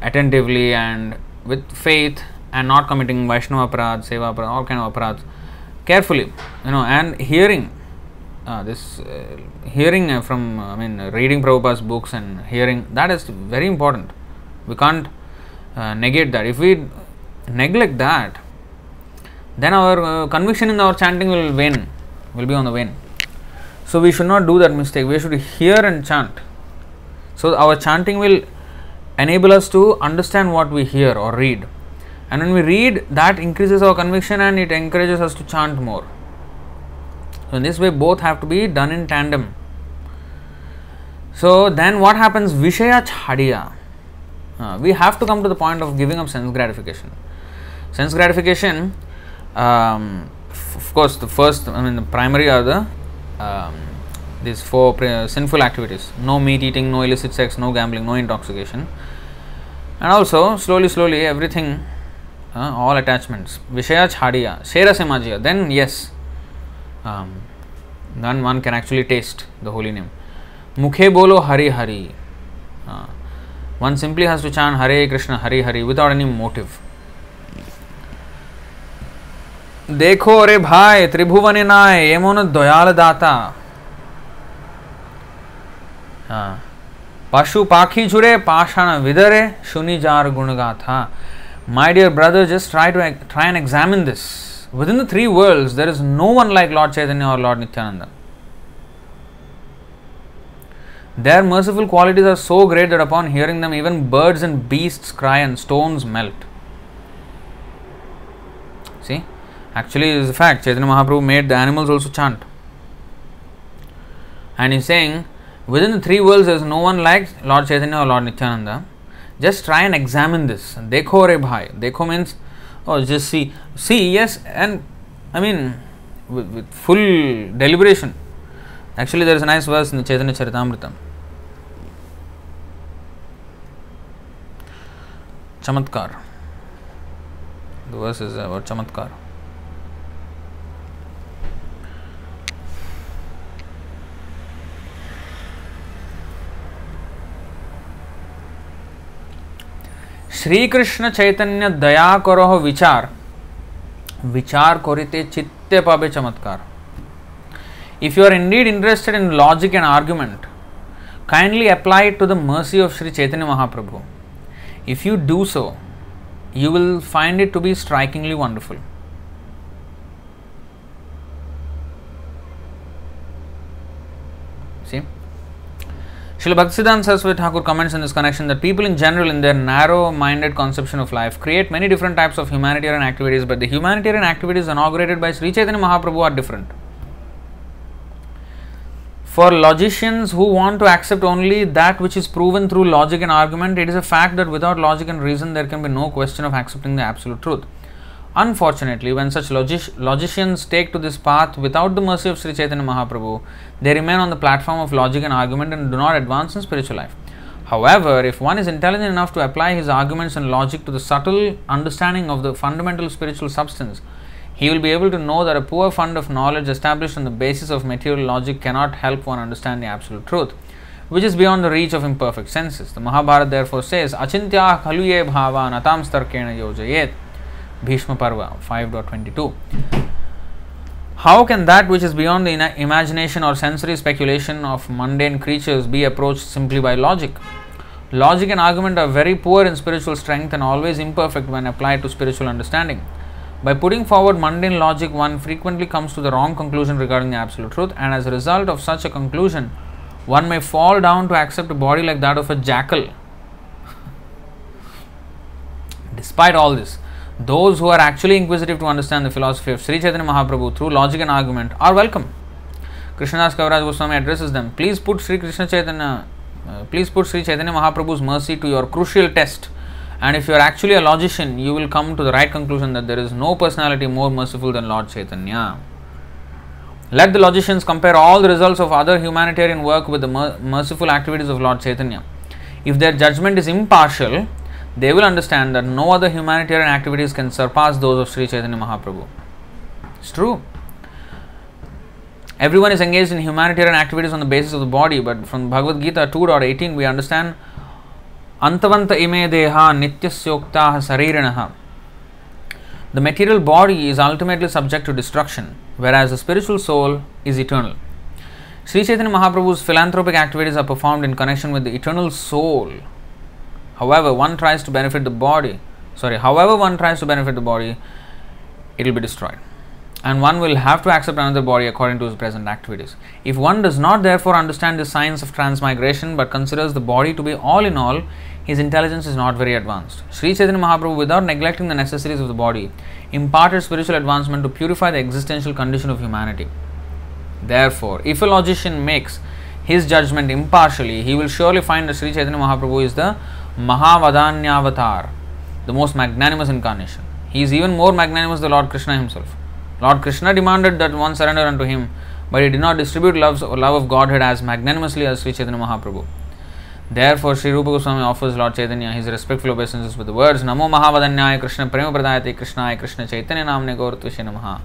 attentively and with faith and not committing Vaishnava aparad, Seva aparad, all kind of aparad, carefully, you know, and hearing uh, this, uh, hearing uh, from, I mean, reading Prabhupada's books and hearing, that is very important. We can't uh, negate that. If we neglect that, then our uh, conviction in our chanting will wane, will be on the wane. So we should not do that mistake. We should hear and chant. So our chanting will enable us to understand what we hear or read. And when we read, that increases our conviction and it encourages us to chant more. So, in this way, both have to be done in tandem. So, then what happens? Vishaya Chhadiya. Uh, we have to come to the point of giving up sense gratification. Sense gratification, um, f- of course, the first, I mean, the primary are the um, these four pre- sinful activities no meat eating, no illicit sex, no gambling, no intoxication. And also, slowly, slowly, everything, uh, all attachments, Vishaya Chhadiya, Shera Semajiya, then yes, um, then one can actually taste the holy name. Mukhe bolo Hari Hari. Uh, one simply has to chant Hare Krishna, Hari Hari without any motive. देखो अरे भाई, त्रिभुवन नाय एमोन दयाल दाता। हाँ। पशु पाखी झुरे पाषाण विदरे, सुनी जार गुण गाथा। My dear brother just try to try and examine this within the three world there is no one like lord Chaitanya और lord Nityananda their merciful qualities are so great that upon hearing them even birds and beast cry and stones melt actually, it is a fact. Chaitanya Mahaprabhu made the animals also chant. And he's saying, within the three worlds, there is no one like Lord Chaitanya or Lord Nityananda. Just try and examine this. Dekho re bhai. Dekho means, oh, just see. See, yes, and I mean, with, with full deliberation. Actually, there is a nice verse in the Chaitanya Charitamrita. Chamatkar. The verse is about Chamatkar. Shri Krishna Chaitanya ದಯಾಕರೋ ವಿಚಾರ ವಿಚಾರ ಕೊರಿತೆ ಚಿತ್ತೆ ಪಾಬೆ ಚಮತ್ಕಾರ if you are indeed interested in logic and argument kindly apply it to the mercy of Sri Chaitanya Mahaprabhu. If you do so, you will find it to be strikingly wonderful. Srila Bhaktisiddhanta Saraswati Thakur comments in this connection that people in general, in their narrow minded conception of life, create many different types of humanitarian activities, but the humanitarian activities inaugurated by Sri Chaitanya Mahaprabhu are different. For logicians who want to accept only that which is proven through logic and argument, it is a fact that without logic and reason there can be no question of accepting the absolute truth. Unfortunately, when such logic- logicians take to this path without the mercy of Sri Chaitanya Mahaprabhu, they remain on the platform of logic and argument and do not advance in spiritual life. However, if one is intelligent enough to apply his arguments and logic to the subtle understanding of the fundamental spiritual substance, he will be able to know that a poor fund of knowledge established on the basis of material logic cannot help one understand the absolute truth, which is beyond the reach of imperfect senses. The Mahabharata therefore says, Achintya khaluye bhava natam starkena yojayet. Bhishma Parva 5.22. How can that which is beyond the imagination or sensory speculation of mundane creatures be approached simply by logic? Logic and argument are very poor in spiritual strength and always imperfect when applied to spiritual understanding. By putting forward mundane logic, one frequently comes to the wrong conclusion regarding the absolute truth, and as a result of such a conclusion, one may fall down to accept a body like that of a jackal. Despite all this, those who are actually inquisitive to understand the philosophy of Sri Chaitanya Mahaprabhu through logic and argument are welcome. Krishnadas Kaviraj Goswami addresses them. Please put Sri Krishna Chaitanya, uh, please put Sri Chaitanya Mahaprabhu's mercy to your crucial test. And if you are actually a logician, you will come to the right conclusion that there is no personality more merciful than Lord Chaitanya. Let the logicians compare all the results of other humanitarian work with the mer- merciful activities of Lord Chaitanya. If their judgment is impartial, they will understand that no other humanitarian activities can surpass those of Sri Chaitanya Mahaprabhu. It's true. Everyone is engaged in humanitarian activities on the basis of the body, but from Bhagavad Gita 2.18 we understand Antavanta ime deha nityasyoktaha saririnaha. The material body is ultimately subject to destruction, whereas the spiritual soul is eternal. Sri Chaitanya Mahaprabhu's philanthropic activities are performed in connection with the eternal soul. However, one tries to benefit the body, sorry, however one tries to benefit the body, it will be destroyed. And one will have to accept another body according to his present activities. If one does not therefore understand the science of transmigration but considers the body to be all in all, his intelligence is not very advanced. Sri Chaitanya Mahaprabhu, without neglecting the necessities of the body, imparted spiritual advancement to purify the existential condition of humanity. Therefore, if a logician makes his judgment impartially, he will surely find that Sri Chaitanya Mahaprabhu is the Mahavadanyavatar, the most magnanimous incarnation. He is even more magnanimous than Lord Krishna himself. Lord Krishna demanded that one surrender unto him, but he did not distribute love, love of Godhead as magnanimously as Sri Chaitanya Mahaprabhu. Therefore, Sri Rupa Goswami offers Lord Chaitanya his respectful obeisances with the words Namo Mahavadanyaya Krishna Prema Pradayate Krishnaya Krishna Chaitanya Namne Gauratvishya Namaha.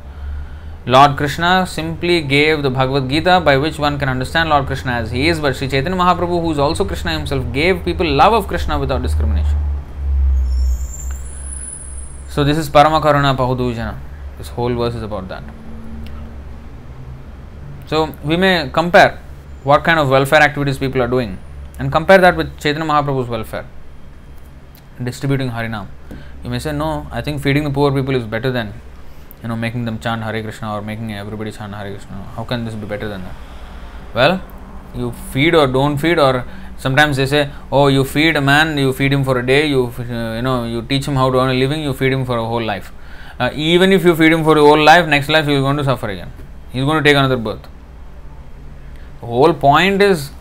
Lord Krishna simply gave the Bhagavad Gita by which one can understand Lord Krishna as he is, but Sri Chaitanya Mahaprabhu, who is also Krishna himself, gave people love of Krishna without discrimination. So, this is Paramakaruna Pahudujana. This whole verse is about that. So, we may compare what kind of welfare activities people are doing and compare that with Chaitanya Mahaprabhu's welfare, distributing Harinam. You may say, no, I think feeding the poor people is better than you know making them chant Hare Krishna or making everybody chant Hare Krishna. How can this be better than that? Well, you feed or don't feed, or sometimes they say, oh, you feed a man, you feed him for a day, you you know you teach him how to earn a living, you feed him for a whole life. Uh, even if you feed him for a whole life, next life he is going to suffer again. He is going to take another birth. The whole point is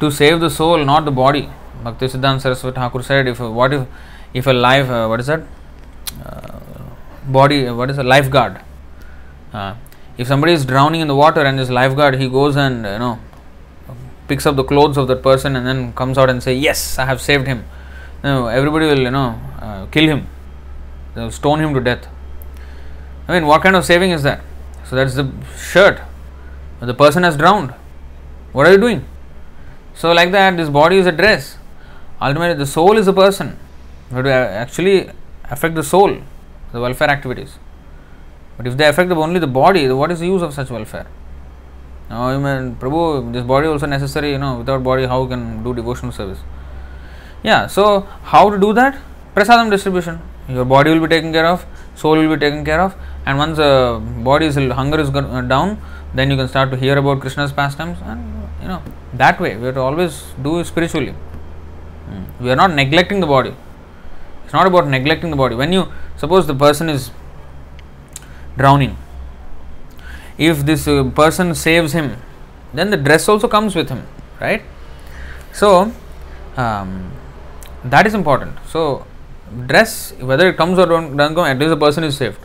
to save the soul, not the body. Bhakti Siddhanta Saraswati Thakur said, if what if if a life, uh, what is that? Uh, body, what is a lifeguard? Uh, if somebody is drowning in the water and this lifeguard, he goes and you know picks up the clothes of that person and then comes out and say, yes, I have saved him. You know, everybody will you know uh, kill him, They'll stone him to death. I mean, what kind of saving is that? So that's the shirt. The person has drowned. What are you doing? So, like that, this body is a dress. Ultimately, the soul is a person. Have to actually affect the soul, the welfare activities. But if they affect only the body, what is the use of such welfare? Now, I mean, Prabhu, this body also necessary, you know, without body, how can do devotional service? Yeah, so how to do that? Prasadam distribution. Your body will be taken care of, soul will be taken care of, and once the body's hunger is uh, down, then you can start to hear about Krishna's pastimes, and you know, that way we have to always do spiritually. Hmm. We are not neglecting the body. It's not about neglecting the body. When you suppose the person is drowning, if this uh, person saves him, then the dress also comes with him, right? So um, that is important. So dress, whether it comes or don't, doesn't come, at least the person is saved.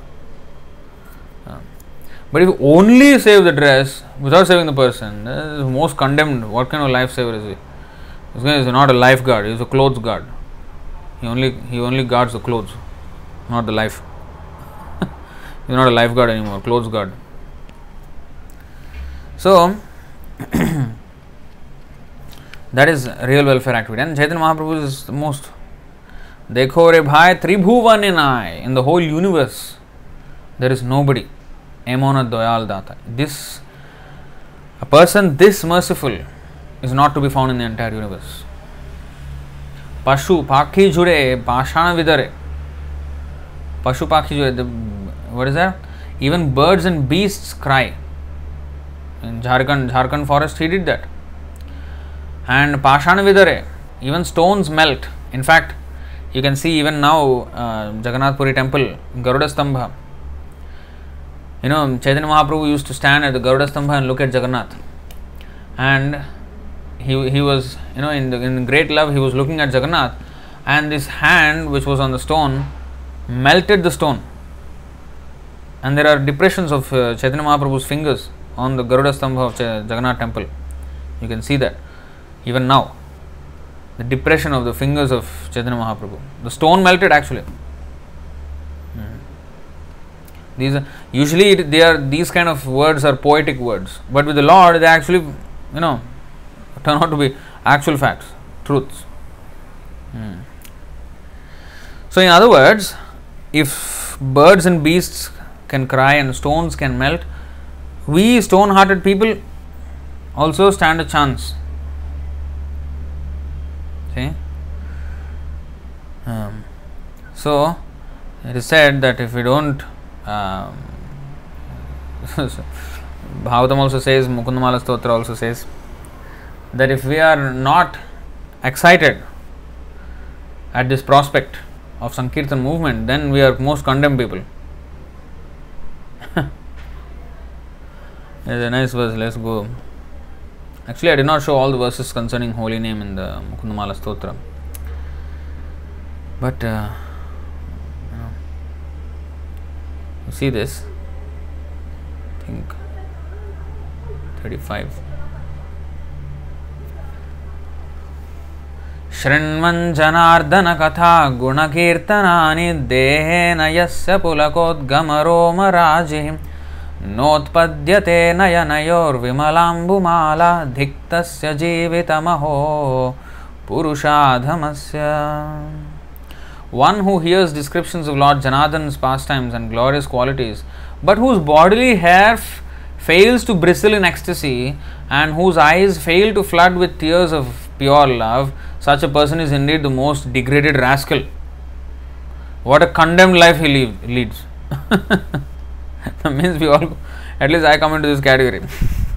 Um, but if you only save the dress without saving the person, that is most condemned. What kind of lifesaver is he? This guy is not a lifeguard; he is a clothes guard. He only he only guards the clothes, not the life. He's not a lifeguard anymore, clothes guard. So that is real welfare activity. And Chaitanya Mahaprabhu is the most. Dekho re bhai tribhuvaninai. In the whole universe, there is nobody. Emona doyal data. This, a person this merciful is not to be found in the entire universe. पशु पाखी जुड़े, पाषाण विदरे। पशु पाखी जुड़े what is even birds and beast cry Jharkhand Jharkhand forest he did that and पाषाण विदरे even stones melt in fact you can see even now Jagannath Puri temple Garuda Stambha you know Chaitanya Mahaprabhu used to stand at the Garuda and look at Jagannath and he, he was, you know, in, the, in great love, he was looking at Jagannath. And this hand, which was on the stone, melted the stone. And there are depressions of uh, Chaitanya Mahaprabhu's fingers on the Garuda Stambha of Ch- Jagannath temple. You can see that even now the depression of the fingers of Chaitanya Mahaprabhu. The stone melted actually. Hmm. These are, usually they are these kind of words are poetic words, but with the Lord they actually you know turn out to be actual facts, truths. Hmm. So in other words, if birds and beasts can cry and stones can melt, we stone-hearted people also stand a chance See? Um, so, it is said that if we don't, um, Bhagavatam also says, Mukundamala Stotra also says, that if we are not excited at this prospect of Sankirtan movement, then we are most condemned people. It's a nice verse, let's go. Actually, I did not show all the verses concerning holy name in the Mukundamala Stotra. But uh, you see this, I think 35. शृण्वञ्जनार्दन कथा गुणकीर्तनानि देहेन यस्य पुलकोद्गम रोम नोत्पद्यते जीवित धिक्तस्य जीवितमहो पुरुषाधमस्य। One who hears description of lord Janardan's past times and glorious qualities but whose bodily hair fails to bristle in ecstasy and whose eyes fail to flood with tears of pure love, such a person is indeed the most degraded rascal. What a condemned life he leave, leads. that means we all, at least I come into this category.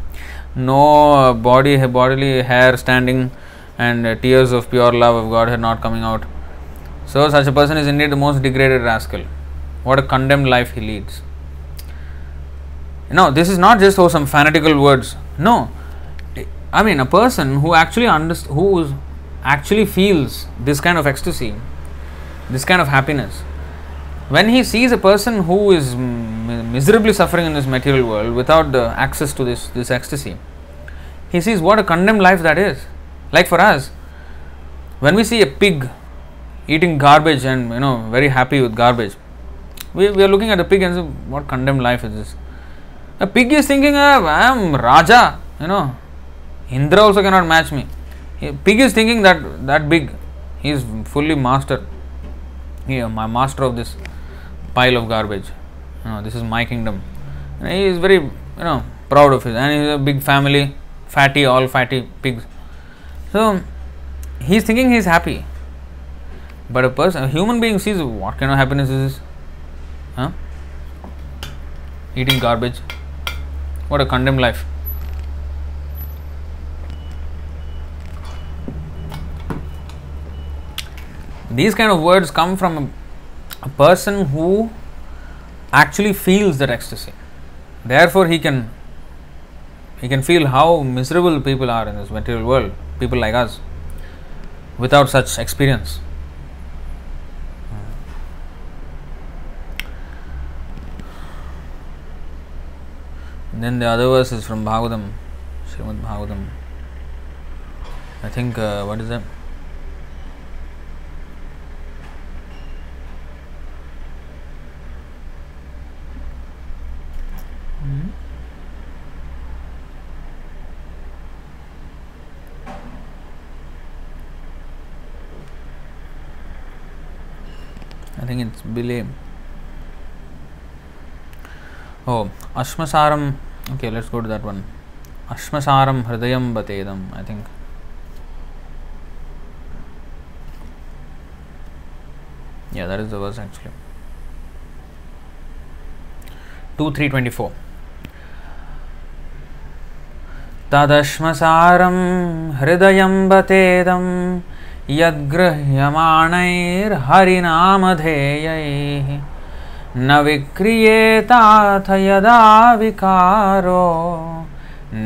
no uh, body, bodily hair standing and uh, tears of pure love of God Godhead not coming out. So, such a person is indeed the most degraded rascal. What a condemned life he leads. No, this is not just oh, some fanatical words. No, I mean a person who actually underst- who actually feels this kind of ecstasy, this kind of happiness. When he sees a person who is miserably suffering in this material world without the access to this this ecstasy, he sees what a condemned life that is. Like for us, when we see a pig eating garbage and you know very happy with garbage, we, we are looking at the pig and say, what condemned life is this? A pig is thinking, uh, I am Raja, you know, Indra also cannot match me. Pig is thinking that that big, he is fully master. He am my master of this pile of garbage. You know, this is my kingdom. And he is very, you know, proud of it. And he is a big family, fatty, all fatty pigs. So he is thinking he is happy. But a person, a human being sees what kind of happiness is this? Huh? Eating garbage. What a condemned life. These kind of words come from a, a person who actually feels that ecstasy. Therefore, he can he can feel how miserable people are in this material world. People like us, without such experience. Then the other verse is from Bhagavatam, Srimad Bhagavatam. I think, uh, what is that? Mm-hmm. I think it's Bilay. Oh, Ashmasaram. Okay, let's go to that one. Ashmasaram Hridayam Batedam, I think. Yeah, that is the verse actually. 2 324. तदश्मसारं हृदयं बतेदं यद्गृह्यमाणैर्हरिनामधेयैः न विक्रियेताथ यदा विकारो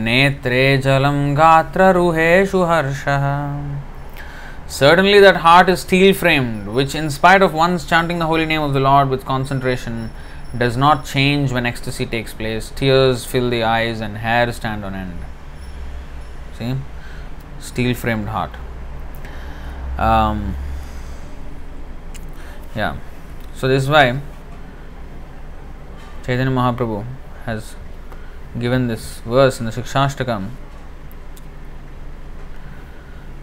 नेत्रे जलं गात्ररुहेषु हर्षः Certainly, that heart is steel framed, which, in spite of one's chanting the holy name of the Lord with concentration, does not change when ecstasy takes place. Tears fill the eyes and hair stand on end. See? Steel framed heart. Um, yeah. So, this is why Chaitanya Mahaprabhu has given this verse in the Shikshashtakam.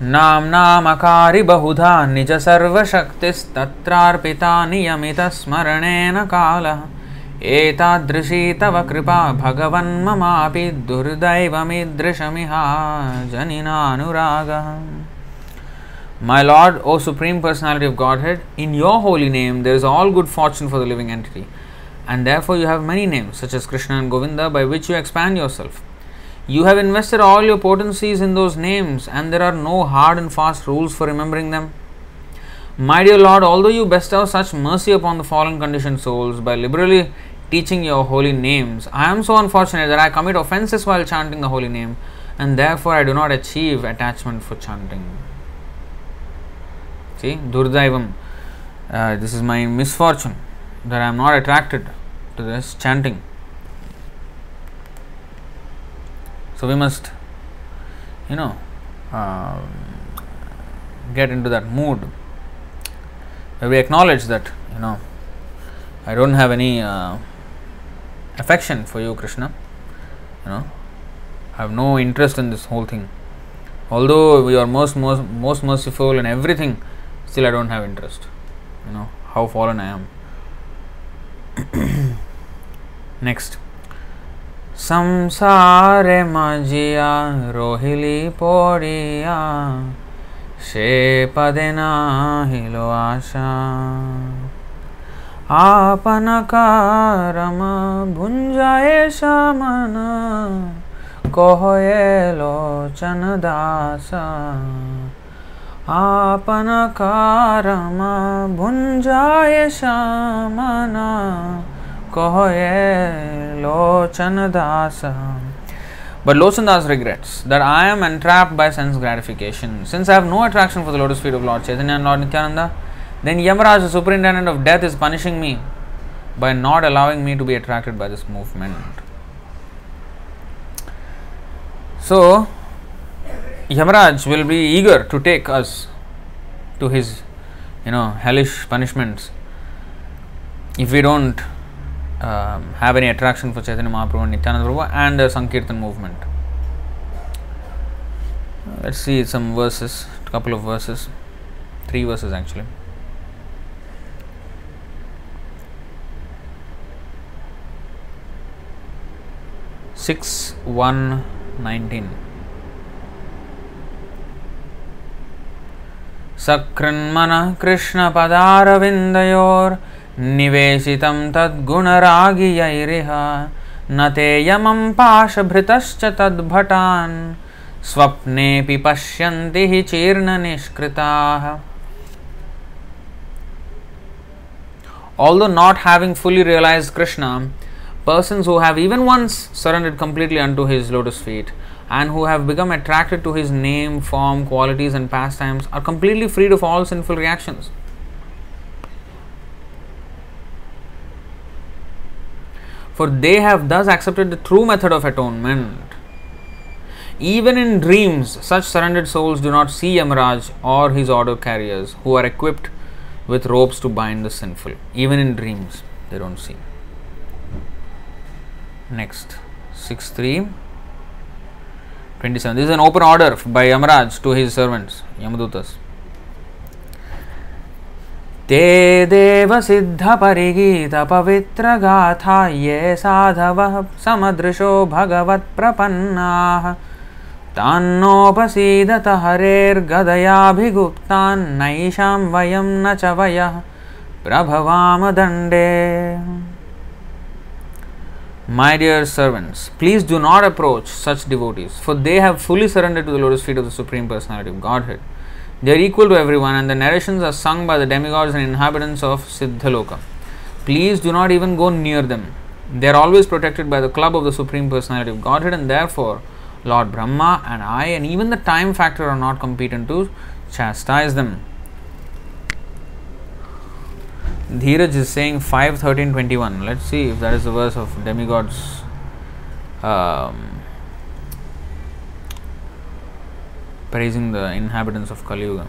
नाम्नामकारि बहुधा निज सर्वशक्तिस्तत्रार्पिता नियमितस्मरणेन कालः एतादृशी तव कृपा भगवन्ममापि दुर्दैवमीदृशमिहा जनिनानुरागः My Lord, O Supreme Personality of Godhead, in your holy name there is all good fortune for the living entity, and therefore you have many names, such as Krishna and Govinda, by which you expand yourself. You have invested all your potencies in those names, and there are no hard and fast rules for remembering them. My dear Lord, although you bestow such mercy upon the fallen conditioned souls by liberally teaching your holy names, I am so unfortunate that I commit offenses while chanting the holy name, and therefore I do not achieve attachment for chanting. See, Durdaivam. uh, this is my misfortune that I am not attracted to this chanting. So we must, you know, uh, get into that mood we acknowledge that you know I don't have any uh, affection for you, Krishna. You know, I have no interest in this whole thing. Although you are most most most merciful and everything, still I don't have interest. You know how fallen I am. Next. संसारे मजिया रोहिली पोरिया शे पदे नाहिलो आशा आपन कारम भुंजाएशा मन कोहये लोचन दास आपन कारम भुंजाएशा मन कोहये Lochan Das But Lochan Das regrets that I am entrapped by sense gratification. Since I have no attraction for the lotus feet of Lord Chaitanya and Lord Nityananda, then Yamaraj, the superintendent of death, is punishing me by not allowing me to be attracted by this movement. So, Yamaraj will be eager to take us to his, you know, hellish punishments if we don't um, have any attraction for Chaitanya Mahaprabhu and Nityananda Prabhu and the Sankirtan movement. Let's see some verses, a couple of verses, three verses actually. Six one nineteen. सकृन्मनः कृष्णपदारविन्दयोर् निवेशितं तद्गुणरागियैरिह न ते यमं पाशभृतश्च तद्भटान् स्वप्नेऽपि पश्यन्ति हि चीर्णनिष्कृताः Although not having fully realized Krishna, persons who have even once surrendered completely unto his lotus feet and who have become attracted to his name, form, qualities, and pastimes are completely freed of all sinful reactions. For they have thus accepted the true method of atonement. Even in dreams, such surrendered souls do not see Yamaraj or his order carriers who are equipped with ropes to bind the sinful. Even in dreams, they don't see. Next, 6 3 27. This is an open order by Yamaraj to his servants, Yamadutas. ते देवसिद्धपरिगीतपवित्रगाथा ये साधवः समदृशो भगवत्प्रपन्नाः तान्नोपसीदत हरेर्गदयाभिगुप्तान्नैषां वयं न च वयः प्रभवाम दण्डे My dear servants, please do not approach such devotees, for they have fully surrendered to the lotus feet of the Supreme Personality of Godhead. They are equal to everyone, and the narrations are sung by the demigods and inhabitants of Siddhaloka. Please do not even go near them. They are always protected by the club of the Supreme Personality of Godhead, and therefore, Lord Brahma and I, and even the time factor, are not competent to chastise them. Dheeraj is saying 5 13 21. Let's see if that is the verse of demigods. Um, praising the inhabitants of Kali Yuga.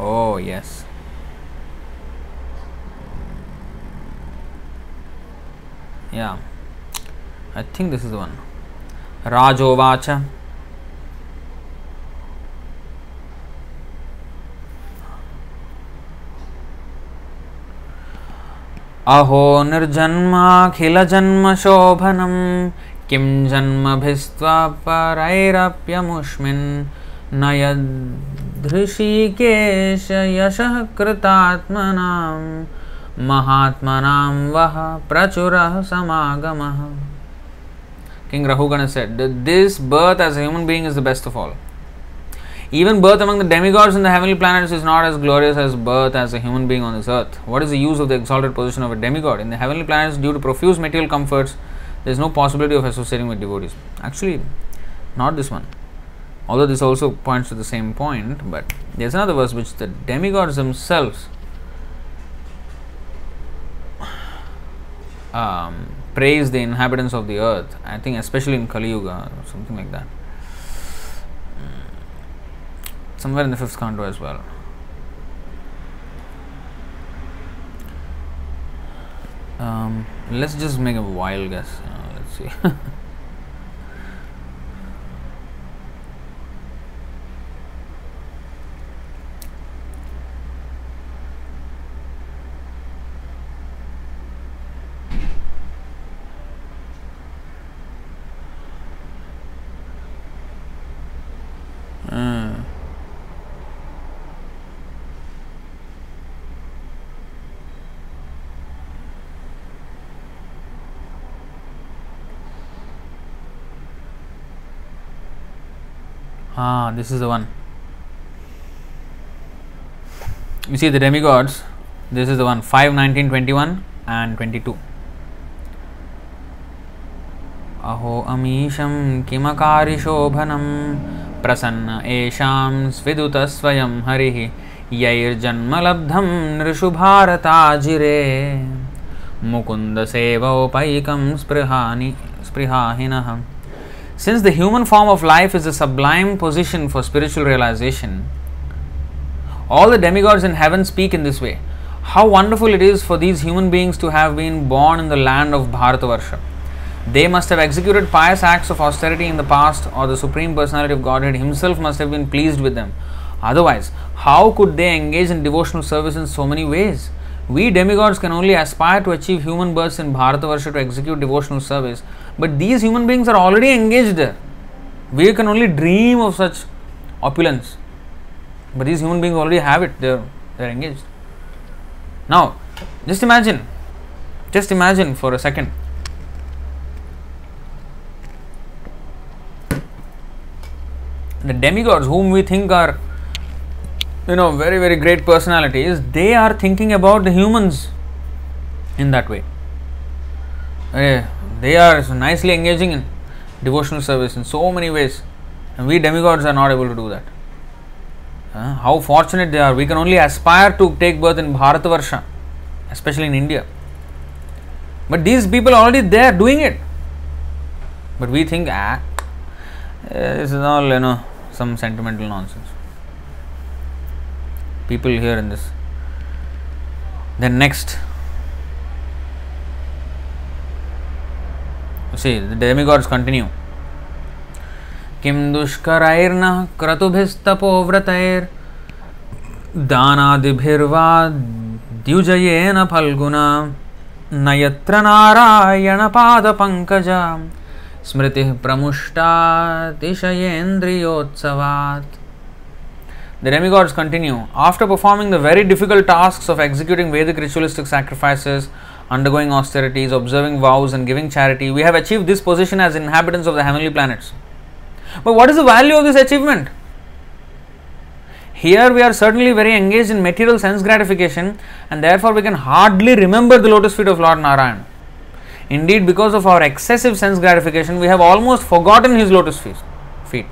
Oh, yes. Yeah, I think this is the one. Rajovacha. अहो निर्जन्माखिलजन्मशोभनम् किं जन्मभिस्त्वापरैरप्यमुष्मिन् न यदृषिकेश यशः कृतात्मनां महात्मनां वः प्रचुरः समागमः King Rahugana said that this birth as a human being is the best of all. Even birth among the demigods in the heavenly planets is not as glorious as birth as a human being on this earth. What is the use of the exalted position of a demigod? In the heavenly planets, due to profuse material comforts, there is no possibility of associating with devotees. Actually, not this one. Although this also points to the same point, but there's another verse which the demigods themselves um, praise the inhabitants of the earth. I think, especially in Kali Yuga, something like that. Somewhere in the fifth canto as well. Um, let's just make a wild guess. See. Uh, ah, this is the one. You see the demigods, this is the one 5, 19, 21 and 22. अहो अमीशं किमकारिशोभनं प्रसन्न येषां स्विदुतस्वयं हरिः यैर्जन्मलब्धं नृषु भारताजिरे मुकुन्दसेवोपैकं स्पृहानि स्पृहाहिनः Since the human form of life is a sublime position for spiritual realization, all the demigods in heaven speak in this way. How wonderful it is for these human beings to have been born in the land of Bharatavarsha. They must have executed pious acts of austerity in the past, or the Supreme Personality of Godhead Himself must have been pleased with them. Otherwise, how could they engage in devotional service in so many ways? We demigods can only aspire to achieve human births in Bharatavarsha to execute devotional service, but these human beings are already engaged there. We can only dream of such opulence, but these human beings already have it, they're, they're engaged. Now, just imagine, just imagine for a second the demigods whom we think are you know very very great personalities they are thinking about the humans in that way they are nicely engaging in devotional service in so many ways and we demigods are not able to do that. Uh, how fortunate they are. We can only aspire to take birth in bharatavarsha especially in india. But these people are already there doing it. But we think ah eh, this is all you know some sentimental nonsense. People here in this. Then next see the demigods continue किं दुष्करैर्नः क्रतुभिस्तपोव्रतैर् दानादिभिर्वा द्युजयेन फल्गुना न यत्र नारायणपादपङ्कजा स्मृतिः प्रमुष्टातिशयेन्द्रियोत्सवात् The demigods continue. After performing the very difficult tasks of executing Vedic ritualistic sacrifices, undergoing austerities, observing vows, and giving charity, we have achieved this position as inhabitants of the heavenly planets. But what is the value of this achievement? Here we are certainly very engaged in material sense gratification, and therefore we can hardly remember the lotus feet of Lord Narayan. Indeed, because of our excessive sense gratification, we have almost forgotten his lotus feet.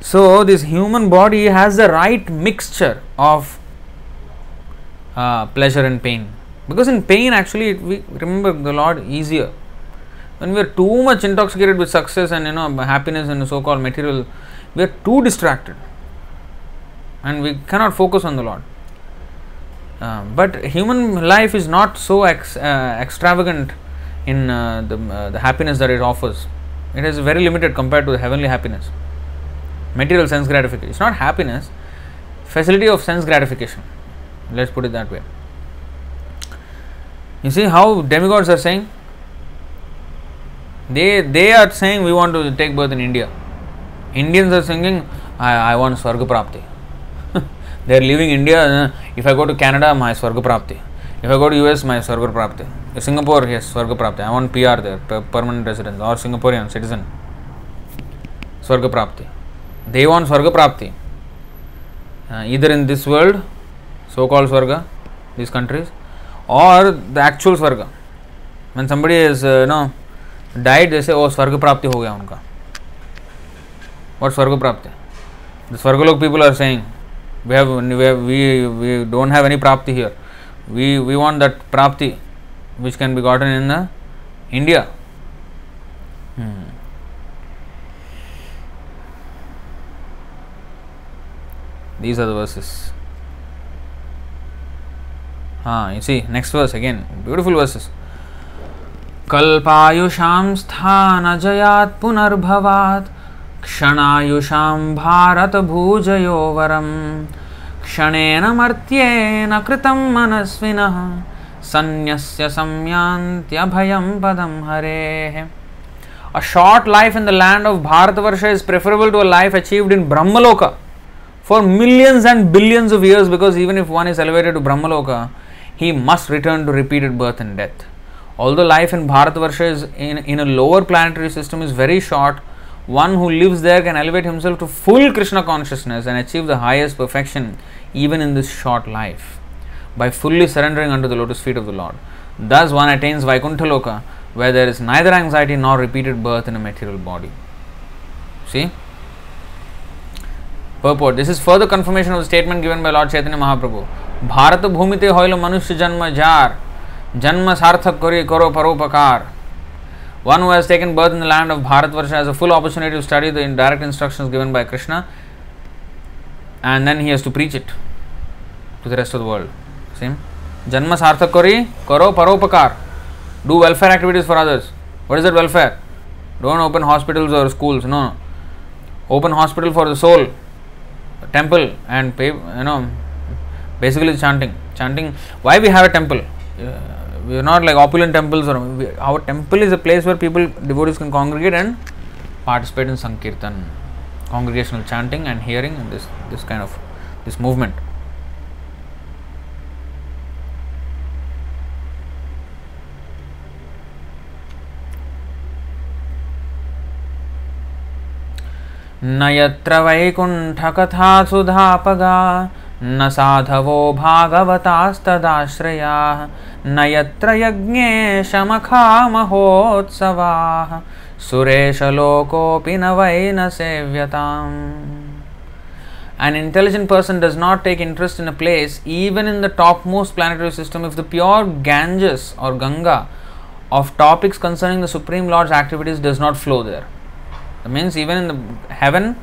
So, this human body has the right mixture of uh, pleasure and pain. Because in pain, actually, we remember the Lord easier. When we are too much intoxicated with success and you know happiness and so-called material, we are too distracted, and we cannot focus on the Lord. Uh, but human life is not so ex, uh, extravagant in uh, the, uh, the happiness that it offers. It is very limited compared to the heavenly happiness. Material sense gratification. It's not happiness, facility of sense gratification. Let's put it that way. You see how demigods are saying? They, they are saying we want to take birth in India. Indians are thinking, I, I want Swarga they are leaving India. uh, If I go to Canada, my Swarga Prapti. If I go to US, my Swarga Prapti. Singapore, yes, Swarga. I want PR there, permanent residence, or Singaporean citizen. Swarga. They want Swarga. Uh, either in this world, so called Swarga, these countries, और the actual swarga. Man somebody is no diet जैसे वो स्वर्ग प्राप्ति हो गया उनका। और स्वर्ग प्राप्ति? The Swargaloka people are saying we have we we don't have any prapti here we we want that prapti which can be gotten in the India these are the verses. Ah, you see, next verse again, beautiful verses. कल्पायुषां स्थानजयात् पुनर्भवात् क्षणायुषां भारतभूजयो वरं क्षणेन मर्त्येन कृतं मनस्विनः सन्न्यस्य संयान्त्यभयं पदं हरेः A short life in the land of Bharatavarsha is preferable to a life achieved in Brahmaloka for millions and billions of years because even if one is elevated to Brahmaloka, he must return to repeated birth and death. Although life in Bharatavarsha is in, in a lower planetary system is very short, one who lives there can elevate himself to full Krishna consciousness and achieve the highest perfection even in this short life by fully surrendering unto the lotus feet of the Lord. Thus, one attains Vaikuntha Loka where there is neither anxiety nor repeated birth in a material body. See? Purport This is further confirmation of the statement given by Lord Chaitanya Mahaprabhu. Bharat भूमि हईल मनुष्य जन्म jar, जन्म सार्थक करी करो परोपकार। One who has taken birth in the land of Bharatvarsha has a full opportunity to study the in direct instruction given by Krishna and then he has to preach it to the rest of the world same जन्म सार्थक करी करो परोपकार do welfare activities for others what is that welfare don't open hospital और schools no open hospital for the soul temple and पे you know basically chanting. Chanting. Why we have a temple? Uh, we are not like opulent temples. Or we, our temple is a place where people, devotees, can congregate and participate in sankirtan, congregational chanting and hearing, and this this kind of this movement. न यत्र वैकुण्ठकथा सुधापगा न साधवो भागवतास्तदाश्रयाः न यत्र यज्ञे महोत्सवाः सुरेशलोकोऽपि न वै न सेव्यताम् An intelligent person does not take interest in a place, even in the topmost planetary system, if the pure Ganges or Ganga of topics concerning the Supreme Lord's activities does not flow there. That means even in the heaven,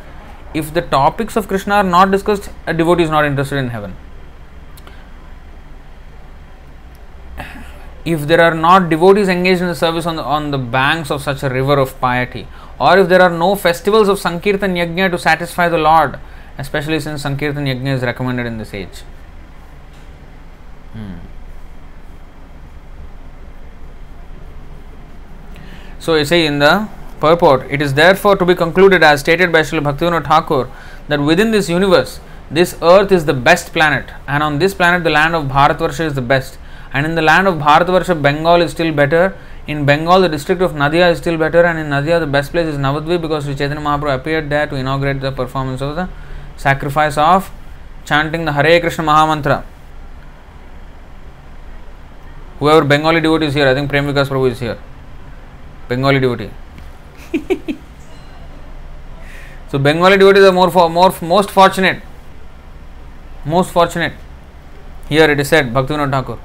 if the topics of Krishna are not discussed, a devotee is not interested in heaven. If there are not devotees engaged in the service on the, on the banks of such a river of piety, or if there are no festivals of Sankirtan Yajna to satisfy the Lord, especially since Sankirtan Yajna is recommended in this age. Hmm. So, you say in the purport, it is therefore to be concluded as stated by Srila Bhaktivinoda Thakur that within this universe, this earth is the best planet, and on this planet, the land of Bharatvarsha is the best. And in the land of Bharatvarsha, Bengal is still better. In Bengal, the district of Nadia is still better, and in Nadia, the best place is Navadvip because Sri Chaitanya Mahaprabhu appeared there to inaugurate the performance of the sacrifice of chanting the Hare Krishna Mahamantra. Whoever Bengali devotee is here, I think Prem Vikas Prabhu is here. Bengali devotee. So Bengali devotees are more for more most fortunate. Most fortunate. Here it is said, Bhaktivinoda Thakur.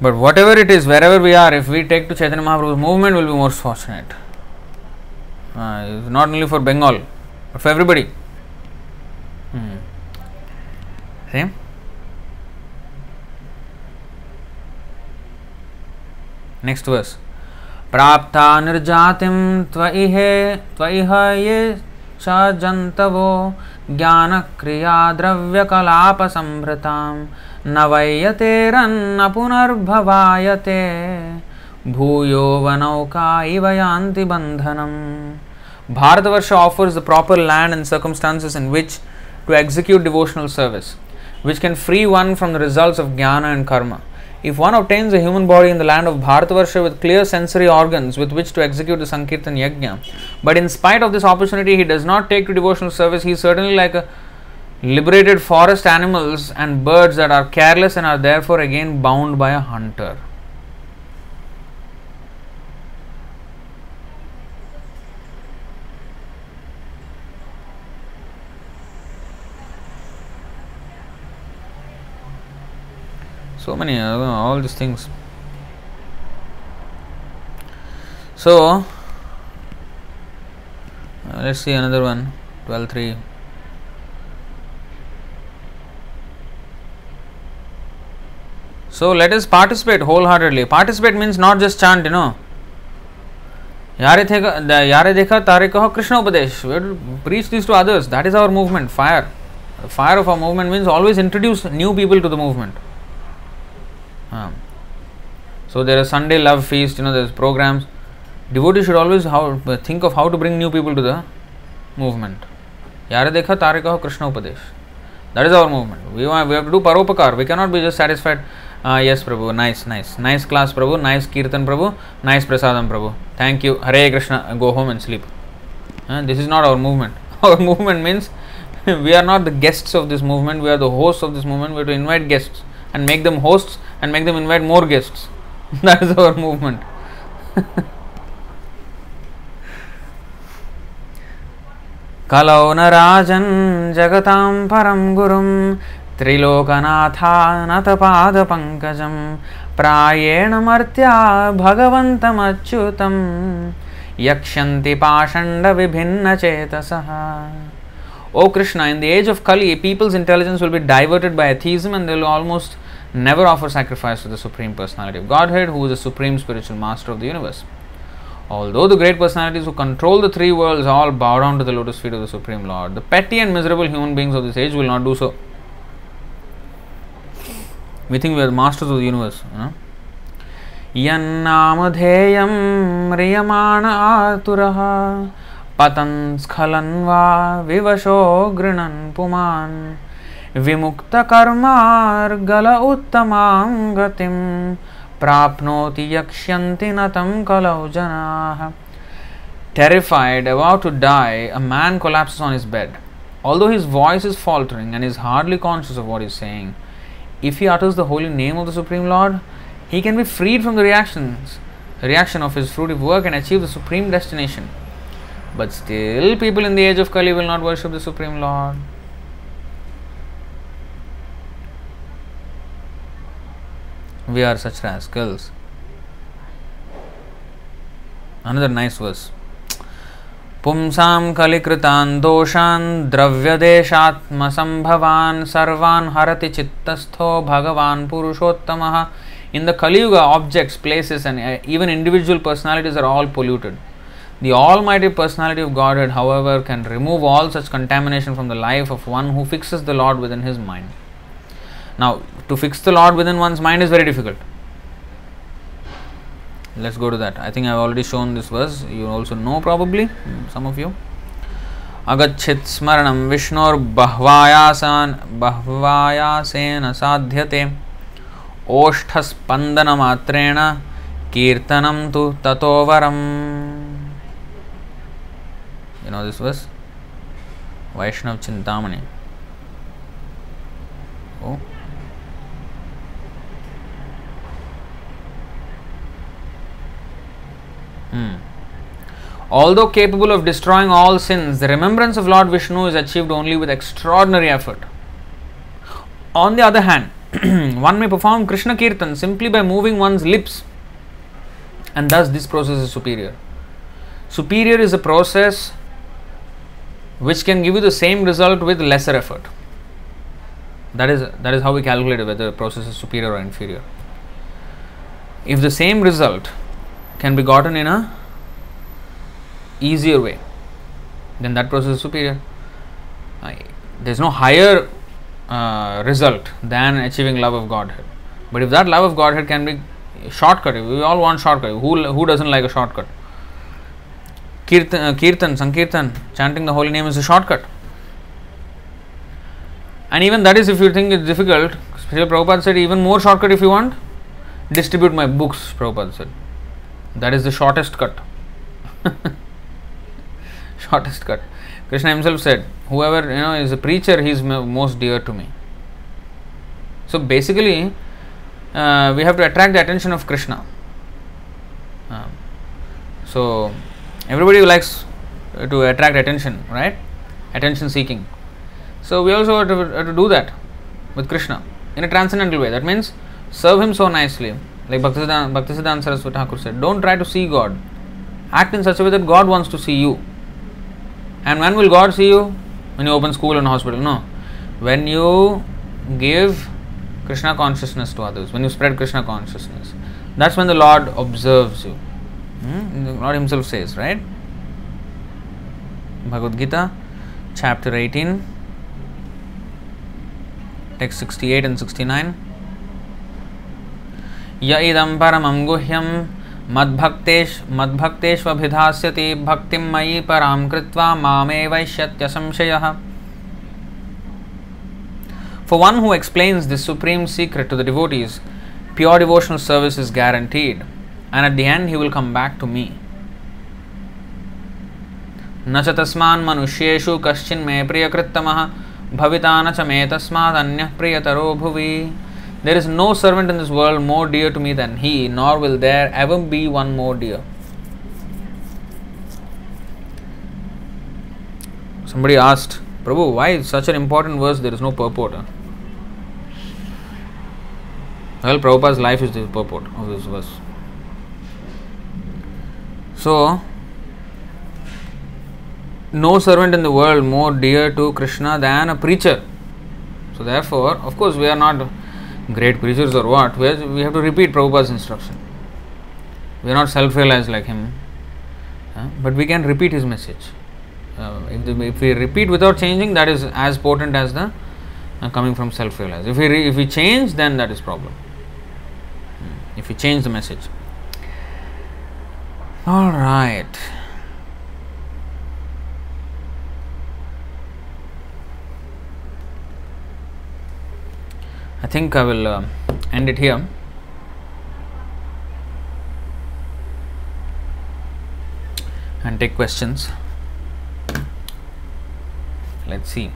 But whatever it is, wherever we are, if we take to Chaitanya Mahaprabhu's movement, will be most fortunate. Uh, not only for Bengal, but for everybody. Hmm. See? Next verse. प्राप्त निर्जातिम त्वइहे, त्वइह ये च ज्ञान क्रिया द्रव्य संभृता न वैयते, रन्न पुनर्भवायते। भूयो वनौका इव यान्ति बंधनम Bharatvarsha offers the proper land and circumstances in which to execute devotional service which can free one from the results of jnana and karma If one obtains a human body in the land of Bharatavarsha with clear sensory organs with which to execute the Sankirtan Yajna, but in spite of this opportunity he does not take to devotional service, he is certainly like a liberated forest animals and birds that are careless and are therefore again bound by a hunter. So many, all these things. So, uh, let's see another one 12 3. So let us participate wholeheartedly. Participate means not just chant, you know. Yare dekha tare kaho Krishna Upadesh. We to preach this to others. That is our movement, fire. Fire of our movement means always introduce new people to the movement. So there is Sunday love feast, you know, there's programs. Devotees should always how, think of how to bring new people to the movement. Yare dekha Krishna Upadesh. That is our movement. We, want, we have to do paropakar. We cannot be just satisfied uh, yes, Prabhu. Nice, nice. Nice class, Prabhu. Nice Kirtan, Prabhu. Nice Prasadam, Prabhu. Thank you. Hare Krishna. Go home and sleep. Uh, this is not our movement. Our movement means we are not the guests of this movement. We are the hosts of this movement. We have to invite guests and make them hosts and make them invite more guests. that is our movement. कलौ न राजन् जगतां परं गुरुं त्रिलोकनाथानतपादपङ्कजं प्रायेण मर्त्या भगवन्तमच्युतं यक्ष्यन्ति पाषण्डविभिन्नचेतसः O Krishna, in the age of Kali, people's intelligence will be diverted by atheism and they will almost never offer sacrifice to the Supreme Personality of Godhead, who is the Supreme Spiritual Master of the universe. Although the great personalities who control the three worlds all bow down to the lotus feet of the Supreme Lord, the petty and miserable human beings of this age will not do so. We think we are the masters of the universe. You know? यन्नामधेयं म्रियमाण आतुरः पतन् स्खलन् वा विवशो गृणन् पुमान् विमुक्तकर्मार्गल उत्तमां गतिं प्राप्नोति यक्ष्यन्ति न तं कलौ जनाः Terrified, about to die, a man collapses on his bed. Although his voice is faltering and is hardly conscious of what he is saying, if he utters the holy name of the Supreme Lord, he can be freed from the reactions, reaction of his fruitive work and achieve the supreme destination. But still, people in the age of Kali will not worship the Supreme Lord. We are such rascals. Another nice verse. पुंसां कलिकृतान् दोषान् द्रव्यदेशात्मसम्भवान् सर्वान् हरति चित्तस्थो भगवान् पुरुषोत्तमः In the Kali Yuga, objects, places, and uh, even individual personalities are all polluted. The Almighty Personality of Godhead, however, can remove all such contamination from the life of one who fixes the Lord within his mind. Now, to fix the Lord within one's mind is very difficult. Let's go to that. I think I've already shown this verse. You also know probably, some of you. अगच्छित् स्मरणं विष्णोर्बह्वायासान् बह्वायासेन साध्यते ओष्ठस्पन्दनमात्रेण कीर्तनं तु ततो वरम् You know this verse? Vaishnav Chintamani. Oh. Hmm. Although capable of destroying all sins, the remembrance of Lord Vishnu is achieved only with extraordinary effort. On the other hand, one may perform Krishna Kirtan simply by moving one's lips, and thus this process is superior. Superior is a process which can give you the same result with lesser effort. That is, that is how we calculate whether the process is superior or inferior. If the same result can be gotten in a easier way, then that process is superior. There is no higher uh, result than achieving love of Godhead. But if that love of Godhead can be shortcut, we all want shortcut. Who who doesn't like a shortcut? Kirtan, uh, Kirtan, Sankirtan, chanting the holy name is a shortcut. And even that is, if you think it's difficult, Srila Prabhupada said, even more shortcut if you want, distribute my books, Prabhupada said. That is the shortest cut. shortest cut. Krishna himself said, whoever you know is a preacher, he is most dear to me. So basically, uh, we have to attract the attention of Krishna. Um, so everybody likes to attract attention, right? Attention seeking. So we also have to, have to do that with Krishna in a transcendental way. That means serve Him so nicely. Like Bhaktisiddhanta Saraswati Thakur said, don't try to see God. Act in such a way that God wants to see you. And when will God see you? When you open school and hospital? No. When you give Krishna consciousness to others, when you spread Krishna consciousness, that's when the Lord observes you. Hmm? Lord Himself says, right? Bhagavad Gita, chapter 18, text 68 and 69. यदम परम गुह्यम मद्भक्तेश मद्भक्तेष्विधाती भक्ति मयि परां कृत्वा मामे वैश्यत्य संशय। For one who explains this supreme secret to the devotees pure devotional service is guaranteed and at the end he will come back to me न च तस्मा मनुष्येशु कश्चि मे प्रियकृतम भविता न च मे तस्मा प्रियतरो भुवि। There is no servant in this world more dear to me than he, nor will there ever be one more dear. Somebody asked, Prabhu, why is such an important verse there is no purport? Huh? Well, Prabhupada's life is the purport of this verse. So, no servant in the world more dear to Krishna than a preacher. So, therefore, of course, we are not great preachers or what. We have to repeat Prabhupada's instruction. We are not self realized like him, uh, but we can repeat his message. Uh, if, the, if, we repeat without changing, that is as potent as the uh, coming from self realized. If we, if we change, then that is problem. Hmm. If we change the message. All right. I think I will uh, end it here. And take questions. Let's see.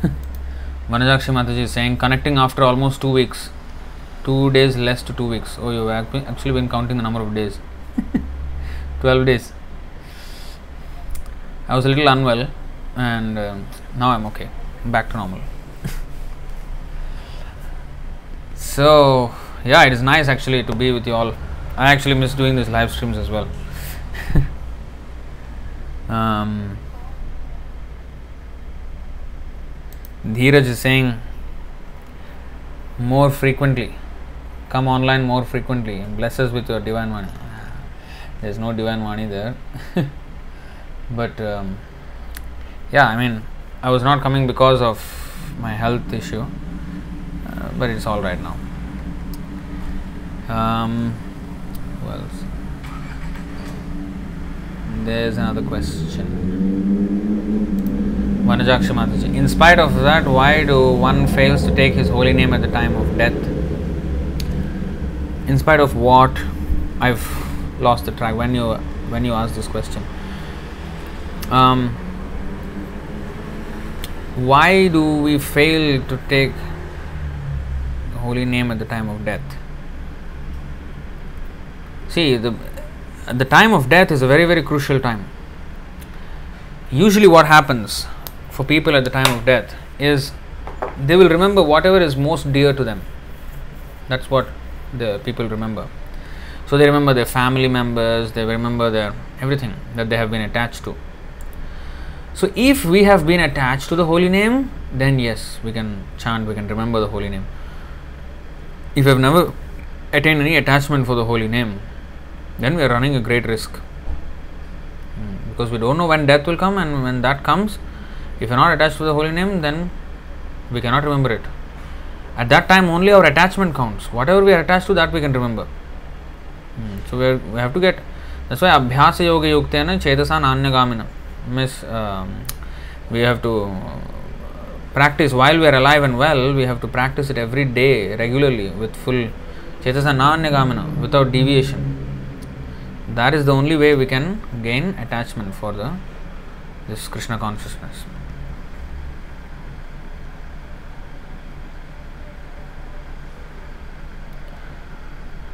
Vanajakshi Mataji is saying connecting after almost two weeks. Two days less to two weeks. Oh, you've actually been counting the number of days. 12 days. I was a little unwell and uh, now I'm okay. back to normal. so, yeah, it is nice actually to be with you all. I actually miss doing these live streams as well. um, Dheeraj is saying more frequently. Come online more frequently. Bless us with your divine money there's no divine Vani there. but um, yeah, I mean, I was not coming because of my health issue, uh, but it's all right now. Um, who else? There's another question. Mataji. In spite of that, why do one fails to take his holy name at the time of death? In spite of what? I've lost the track when you when you ask this question. Um, why do we fail to take the holy name at the time of death? See, the the time of death is a very very crucial time. Usually, what happens for people at the time of death is they will remember whatever is most dear to them. That's what the people remember so they remember their family members, they remember their everything that they have been attached to. So if we have been attached to the holy name, then yes, we can chant, we can remember the holy name. If we have never attained any attachment for the holy name, then we are running a great risk. Hmm, because we don't know when death will come, and when that comes, if you're not attached to the holy name, then we cannot remember it. At that time, only our attachment counts. Whatever we are attached to, that we can remember. So we, we have to get that's why abhyasa yoga yuktena chetasa nanyagaminam means um, we have to practice. While we are alive and well we have to practice it every day regularly with full chetasa nanyagamina without deviation. That is the only way we can gain attachment for the this krishna consciousness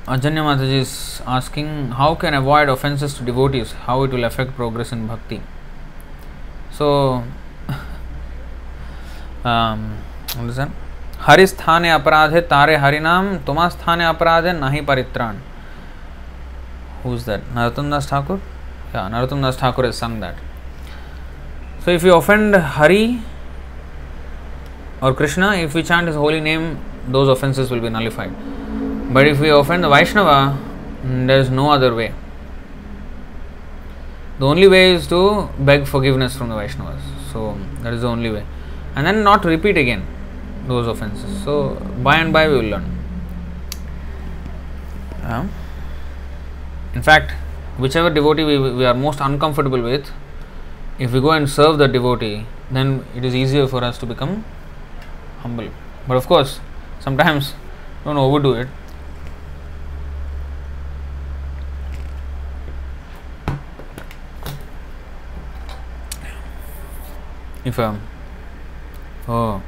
Ajanya Mataji is asking how can avoid offenses to devotees, how it will affect progress in bhakti. So, um, listen. Hari स्थाने अपराध तारे हरिनाम तुम्हा स्थाने अपराध नहीं परित्राण whose that Narottam Das Thakur या Narottam Das Thakur is sung that so if you offend Hari और Krishna if you chant his holy name those offenses will be nullified but if we offend the Vaishnava there is no other way the only way is to beg forgiveness from the Vaishnavas so that is the only way and then not repeat again those offenses. So, by and by, we will learn. Uh, in fact, whichever devotee we, we are most uncomfortable with, if we go and serve the devotee, then it is easier for us to become humble. But of course, sometimes don't overdo it. If um, oh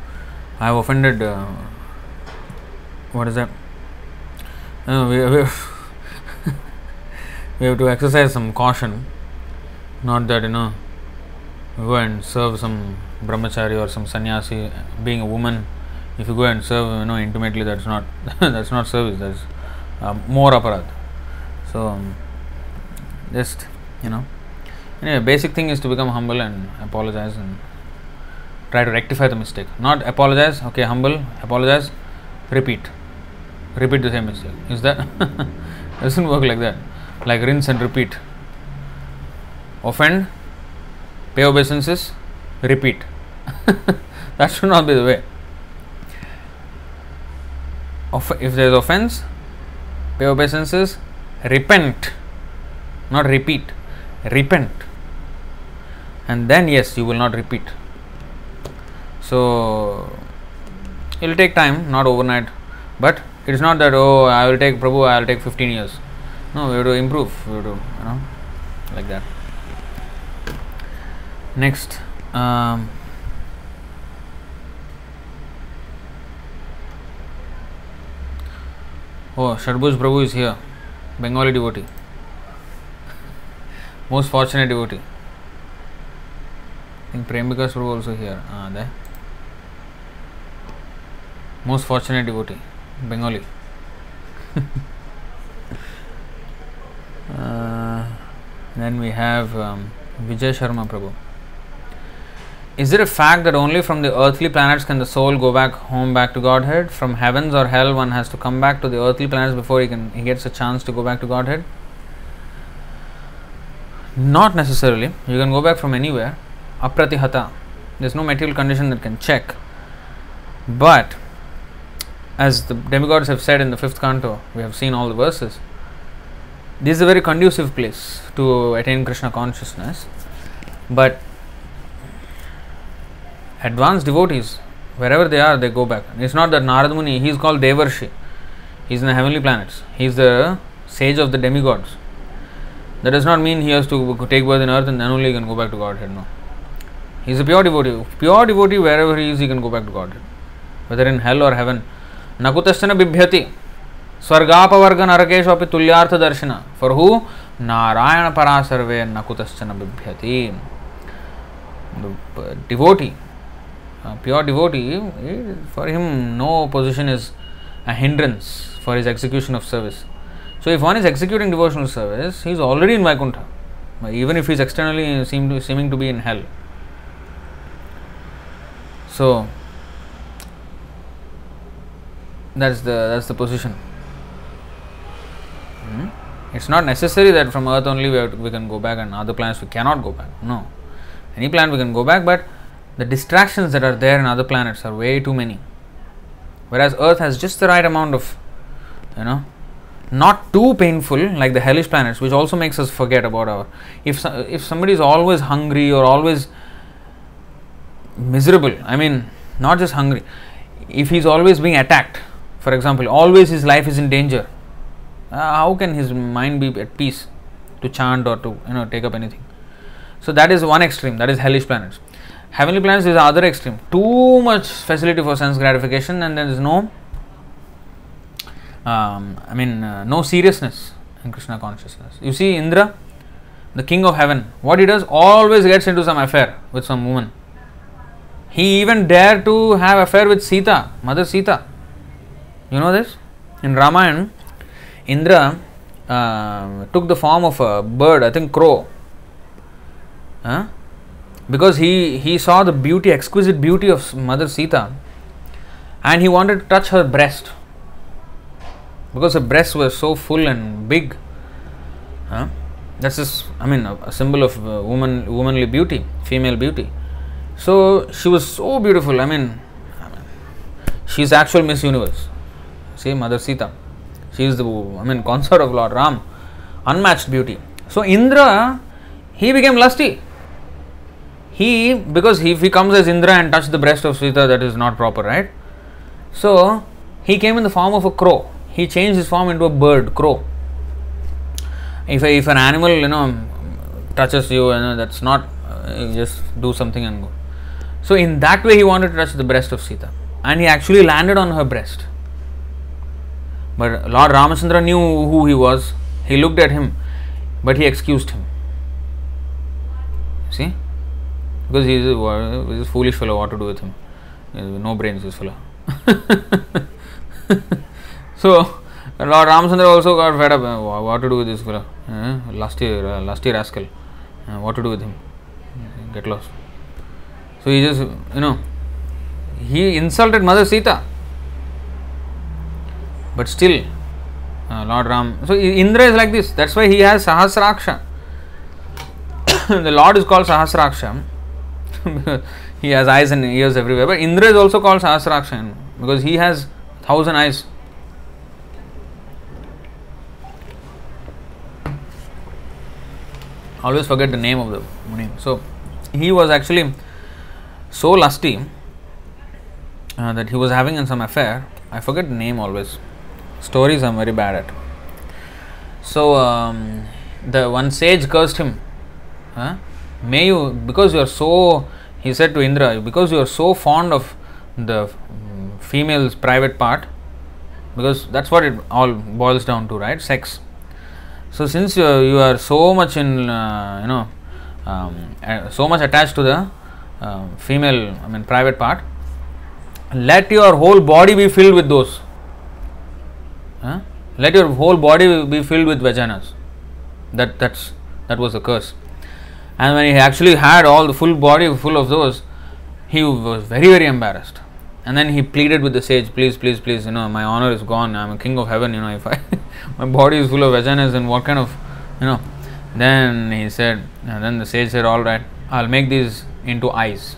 I have offended. Uh, what is that? Uh, we, we, we have to exercise some caution. Not that you know, go and serve some brahmachari or some sannyasi. Being a woman, if you go and serve, you know, intimately, that's not that's not service. That's uh, more aparad. So, um, just you know, anyway, basic thing is to become humble and apologize and try to rectify the mistake. Not apologize, okay, humble, apologize, repeat. Repeat the same mistake. Is that? doesn't work like that. Like rinse and repeat. Offend, pay obeisances, repeat. that should not be the way. If there is offense, pay obeisances, repent, not repeat, repent. And then, yes, you will not repeat. So it will take time, not overnight. But it is not that oh I will take Prabhu, I will take 15 years. No, we have to improve. We have to you know like that. Next. Um, oh, Shadbhuj Prabhu is here. Bengali devotee. Most fortunate devotee. I think Premikas Prabhu also here. Ah, there. Most fortunate devotee, Bengali. uh, then we have um, Vijay Sharma Prabhu. Is it a fact that only from the earthly planets can the soul go back home back to Godhead? From heavens or hell, one has to come back to the earthly planets before he can he gets a chance to go back to Godhead? Not necessarily. You can go back from anywhere. Apratihata. There's no material condition that can check. But as the demigods have said in the fifth canto, we have seen all the verses. This is a very conducive place to attain Krishna consciousness, but advanced devotees, wherever they are, they go back. It's not that Narad Muni, he is called Devarshi, he is in the heavenly planets, he is the sage of the demigods. That does not mean he has to take birth in earth and then only he can go back to Godhead. No. He is a pure devotee. Pure devotee, wherever he is, he can go back to Godhead. Whether in hell or heaven, न कुतश्चन बिभ्यति स्वर्गापवर्ग नरकेश अपि for who Narayan परा सर्वे न कुतश्चन बिभ्यति devotee pure devotee for him no position is a hindrance for his execution of service so if one is executing devotional service he is already in vaikuntha even if he is externally seem to, seeming to be in so that's the that's the position. Hmm? it's not necessary that from earth only we, to, we can go back and other planets we cannot go back. No. Any planet we can go back but the distractions that are there in other planets are way too many. Whereas earth has just the right amount of you know not too painful like the hellish planets which also makes us forget about our if if somebody is always hungry or always miserable i mean not just hungry if he's always being attacked for example, always his life is in danger. Uh, how can his mind be at peace to chant or to you know take up anything? So that is one extreme. That is hellish planets. Heavenly planets is the other extreme. Too much facility for sense gratification, and there is no um, I mean, uh, no seriousness in Krishna consciousness. You see, Indra, the king of heaven, what he does always gets into some affair with some woman. He even dared to have affair with Sita, Mother Sita. You know this? In Ramayana, Indra uh, took the form of a bird, I think crow. Huh? Because he, he saw the beauty, exquisite beauty of Mother Sita and he wanted to touch her breast because her breasts were so full and big. Huh? That's just, I mean, a, a symbol of uh, woman, womanly beauty, female beauty. So she was so beautiful. I mean, I mean, she's actual Miss Universe. See, Mother Sita. She is the, I mean, consort of Lord Ram, unmatched beauty. So Indra, he became lusty. He, because he, if he comes as Indra and touch the breast of Sita, that is not proper, right? So he came in the form of a crow. He changed his form into a bird, crow. If, a, if an animal, you know, touches you, you know, that's not, uh, just do something and go. So in that way, he wanted to touch the breast of Sita, and he actually landed on her breast. But Lord Ramachandra knew who he was. He looked at him, but he excused him. See, because he is a, a foolish fellow. What to do with him? No brains, this fellow. so Lord Ramchandra also got fed up. What to do with this fellow? Uh, lusty, uh, lusty rascal. Uh, what to do with him? Get lost. So he just, you know, he insulted Mother Sita. But still, uh, Lord Ram. So Indra is like this. That's why he has Sahasraksha. the Lord is called Sahasraksha. he has eyes and ears everywhere. But Indra is also called Sahasraksha because he has thousand eyes. Always forget the name of the Muni. So he was actually so lusty uh, that he was having in some affair. I forget the name always. Stories I'm very bad at. So um, the one sage cursed him. Huh? May you, because you are so he said to Indra, because you are so fond of the female's private part, because that's what it all boils down to, right? Sex. So since you are, you are so much in, uh, you know, um, so much attached to the uh, female, I mean, private part, let your whole body be filled with those. Huh? Let your whole body be filled with vaginas. That that's that was the curse. And when he actually had all the full body full of those, he was very, very embarrassed. And then he pleaded with the sage, please, please, please, you know, my honor is gone. I'm a king of heaven, you know, if I my body is full of vaginas, then what kind of, you know. Then he said, and then the sage said, all right, I'll make these into eyes.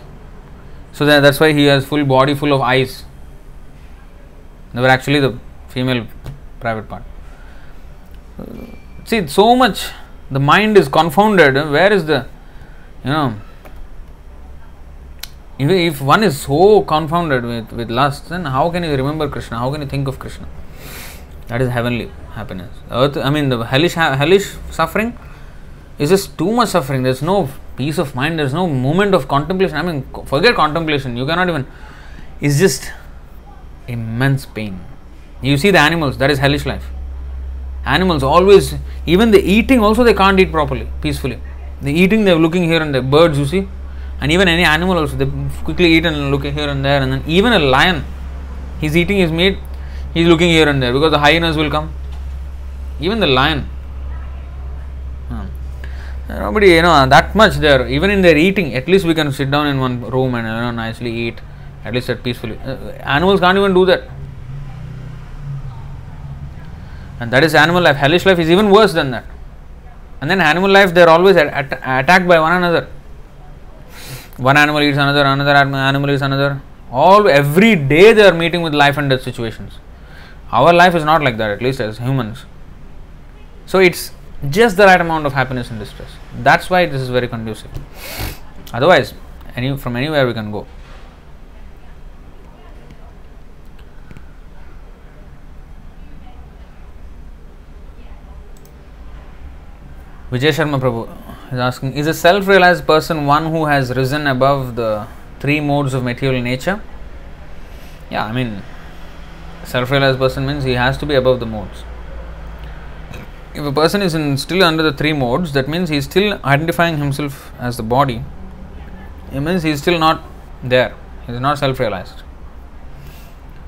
So that, that's why he has full body full of eyes. They were actually the female private part. See, so much the mind is confounded. Where is the, you know, if, one is so confounded with, with lust, then how can you remember Krishna? How can you think of Krishna? That is heavenly happiness. Earth, I mean, the hellish, hellish suffering is just too much suffering. There's no peace of mind. There's no moment of contemplation. I mean, forget contemplation. You cannot even. It's just immense pain. You see the animals. That is hellish life. Animals always even the eating also they can't eat properly peacefully. The eating they're looking here and there birds you see. And even any animal also they quickly eat and look here and there and then even a lion he's eating his meat he's looking here and there because the hyenas will come. Even the lion. Hmm. nobody you know that much there even in their eating at least we can sit down in one room and you know nicely eat at least at peacefully. Uh, animals can't even do that and that is animal life. Hellish life is even worse than that. And then animal life, they are always at, at, attacked by one another. One animal eats another, another animal eats another. All every day they are meeting with life and death situations. Our life is not like that, at least as humans. So it's just the right amount of happiness and distress. That's why this is very conducive. Otherwise, any from anywhere we can go. Vijay Sharma Prabhu is asking Is a self realized person one who has risen above the three modes of material nature? Yeah, I mean, Self realized person means he has to be above the modes. If a person is in, still under the three modes, that means he is still identifying himself as the body. It means he is still not there. He is not self realized.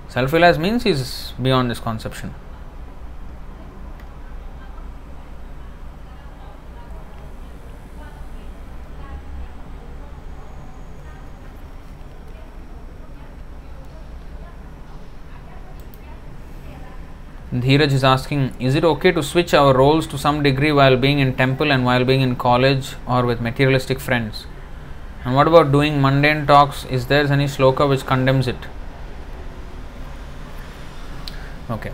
Self realized means he is beyond this conception. Dheeraj is asking, is it okay to switch our roles to some degree while being in temple and while being in college or with materialistic friends? And what about doing mundane talks? Is there any sloka which condemns it? Okay.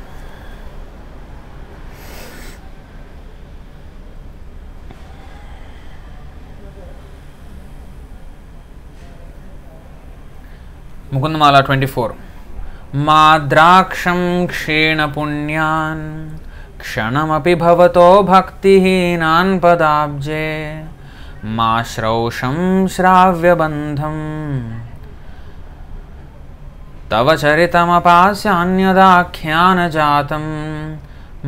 Mukundamala 24. माद्राक्षं क्षीणपुण्यान् क्षणमपि भवतो भक्तिहीनान् पदाब्जे। मा श्रौषं श्राव्यबन्धम्। तव चरितमपास्यान्यदाख्यानजातं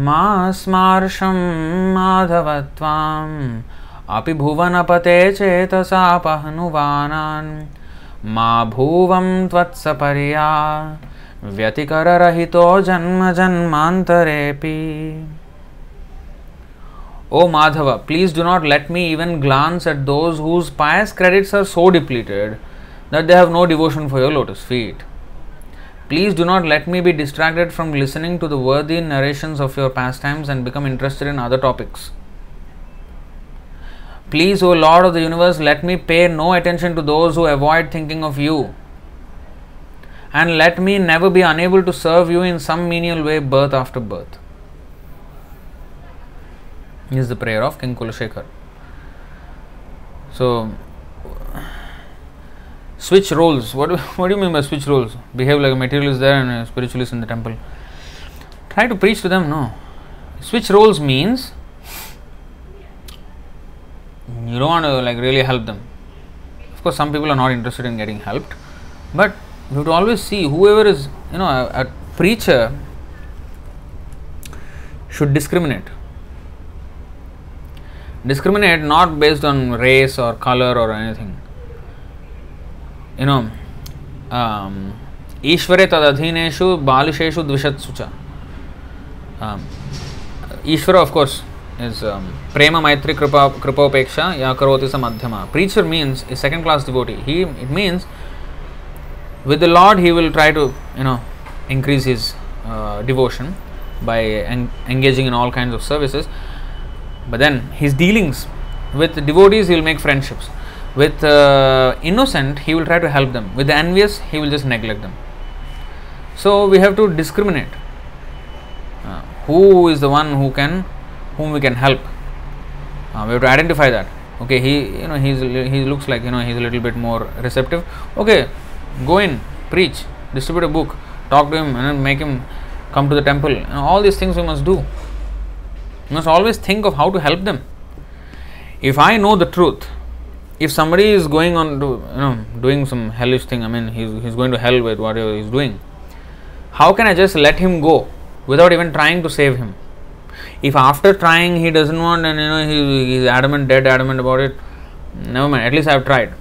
मा स्मार्षं माधव त्वाम् अपि भुवनपते चेतसापहनुवानान् मा भुवं त्वत्सपर्या व्यतिकररहितो जन्म जन्मान्तरेऽपि O Madhava, please do not let me even glance at those whose pious credits are so depleted that they have no devotion for your lotus feet. Please do not let me be distracted from listening to the worthy narrations of your pastimes and become interested in other topics. Please, O Lord of the universe, let me pay no attention to those who avoid thinking of you and let me never be unable to serve you in some menial way birth after birth. Is the prayer of King Kulashekar. So, switch roles. What do, what do you mean by switch roles? Behave like a materialist there and a spiritualist in the temple. Try to preach to them, no. Switch roles means you don't want to like really help them. Of course, some people are not interested in getting helped, but you have to always see whoever is, you know, a, a preacher should discriminate. Discriminate not based on race or color or anything. You know, um, ईश्वरे तदधीनेषु बालिशेषु द्विषत्सु च ईश्वर of course is um, prema maitri kripa kripopeksha ya karoti sa madhyama preacher means a second class devotee he it means with the lord he will try to you know increase his uh, devotion by en- engaging in all kinds of services but then his dealings with devotees he will make friendships with uh, innocent he will try to help them with the envious he will just neglect them so we have to discriminate uh, who is the one who can whom we can help. Uh, we have to identify that. Okay, he you know he's he looks like you know he's a little bit more receptive. Okay, go in, preach, distribute a book, talk to him, and make him come to the temple. Know, all these things we must do. We must always think of how to help them. If I know the truth, if somebody is going on to you know doing some hellish thing, I mean he's he's going to hell with whatever he's doing. How can I just let him go without even trying to save him? if after trying he doesn't want and you know he, he's adamant dead adamant about it never mind at least i've tried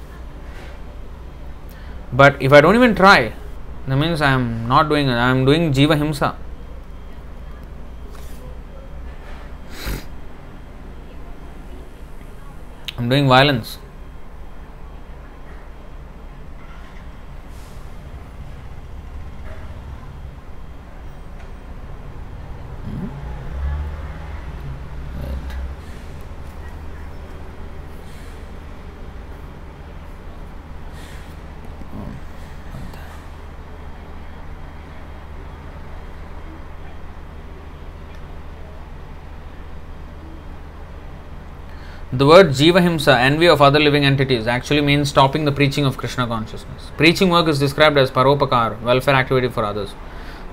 but if i don't even try that means i am not doing it i am doing jiva himsa. I'm doing violence The word Jiva Himsa, envy of other living entities, actually means stopping the preaching of Krishna consciousness. Preaching work is described as paropakar, welfare activity for others.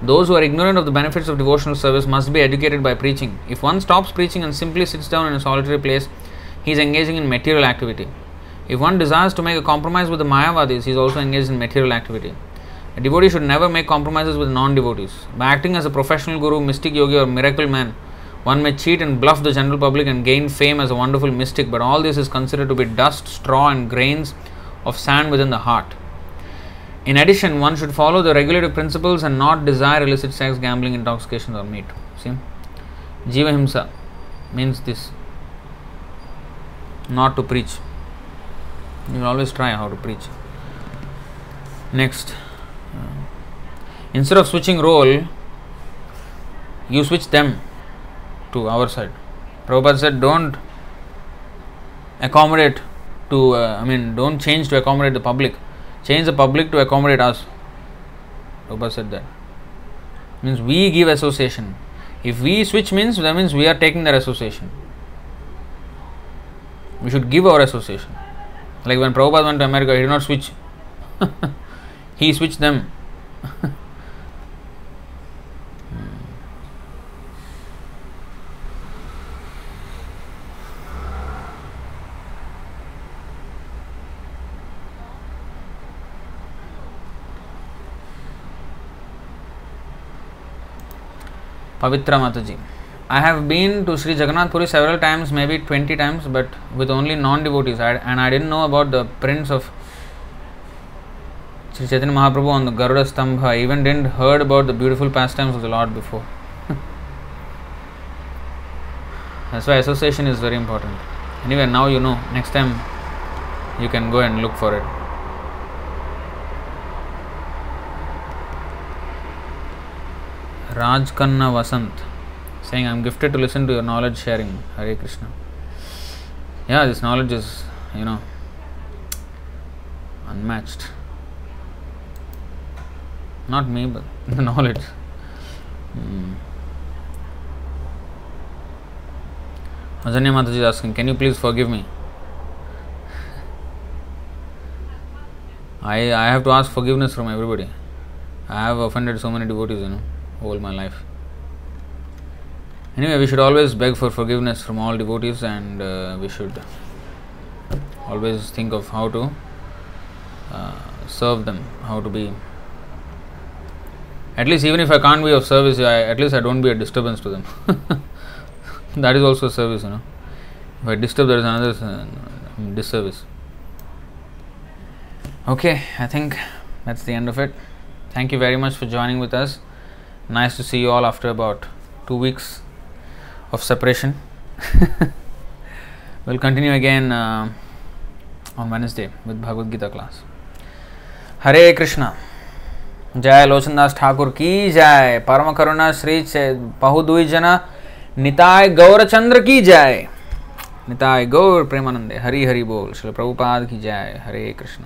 Those who are ignorant of the benefits of devotional service must be educated by preaching. If one stops preaching and simply sits down in a solitary place, he is engaging in material activity. If one desires to make a compromise with the Mayavadis, he is also engaged in material activity. A devotee should never make compromises with non devotees. By acting as a professional guru, mystic yogi, or miracle man, one may cheat and bluff the general public and gain fame as a wonderful mystic, but all this is considered to be dust, straw, and grains of sand within the heart. In addition, one should follow the regulative principles and not desire illicit sex, gambling, intoxication, or meat. See? Jiva Himsa means this not to preach. You will always try how to preach. Next, uh, instead of switching role, you switch them to our side. Prabhupada said, don't accommodate to, uh, I mean, don't change to accommodate the public. Change the public to accommodate us. Prabhupada said that. Means we give association. If we switch means that means we are taking their association. We should give our association. Like when Prabhupada went to America, he did not switch. he switched them. Pavitra Mataji. I have been to Sri Jagannath Puri several times, maybe 20 times, but with only non devotees. and I didn't know about the prints of Sri Chaitanya Mahaprabhu on the Garuda Stambha. I even didn't heard about the beautiful pastimes of the Lord before. That's why association is very important. Anyway, now you know. Next time you can go and look for it. Rajkanna Vasant saying, I'm gifted to listen to your knowledge sharing. Hare Krishna. Yeah, this knowledge is, you know, unmatched. Not me, but the knowledge. Hmm. Ajanya Mataji is asking, Can you please forgive me? I, I have to ask forgiveness from everybody. I have offended so many devotees, you know, all my life. Anyway, we should always beg for forgiveness from all devotees and uh, we should always think of how to uh, serve them, how to be. At least, even if I can't be of service, I, at least I don't be a disturbance to them. that is also service, you know. If I disturb, there is another uh, disservice. Okay, I think that's the end of it. Thank you very much for joining with us. Nice to see you all after about two weeks of separation. we'll continue again uh, on Wednesday with Bhagavad Gita class. Hare Krishna. जय लोचन दास ठाकुर की जय परम करुणा श्री पहुदुई जना निताय गौरचंद्र की जय निताय गौर प्रेमानंदे हरि हरि बोल श्री प्रभुपाद की जय हरे कृष्ण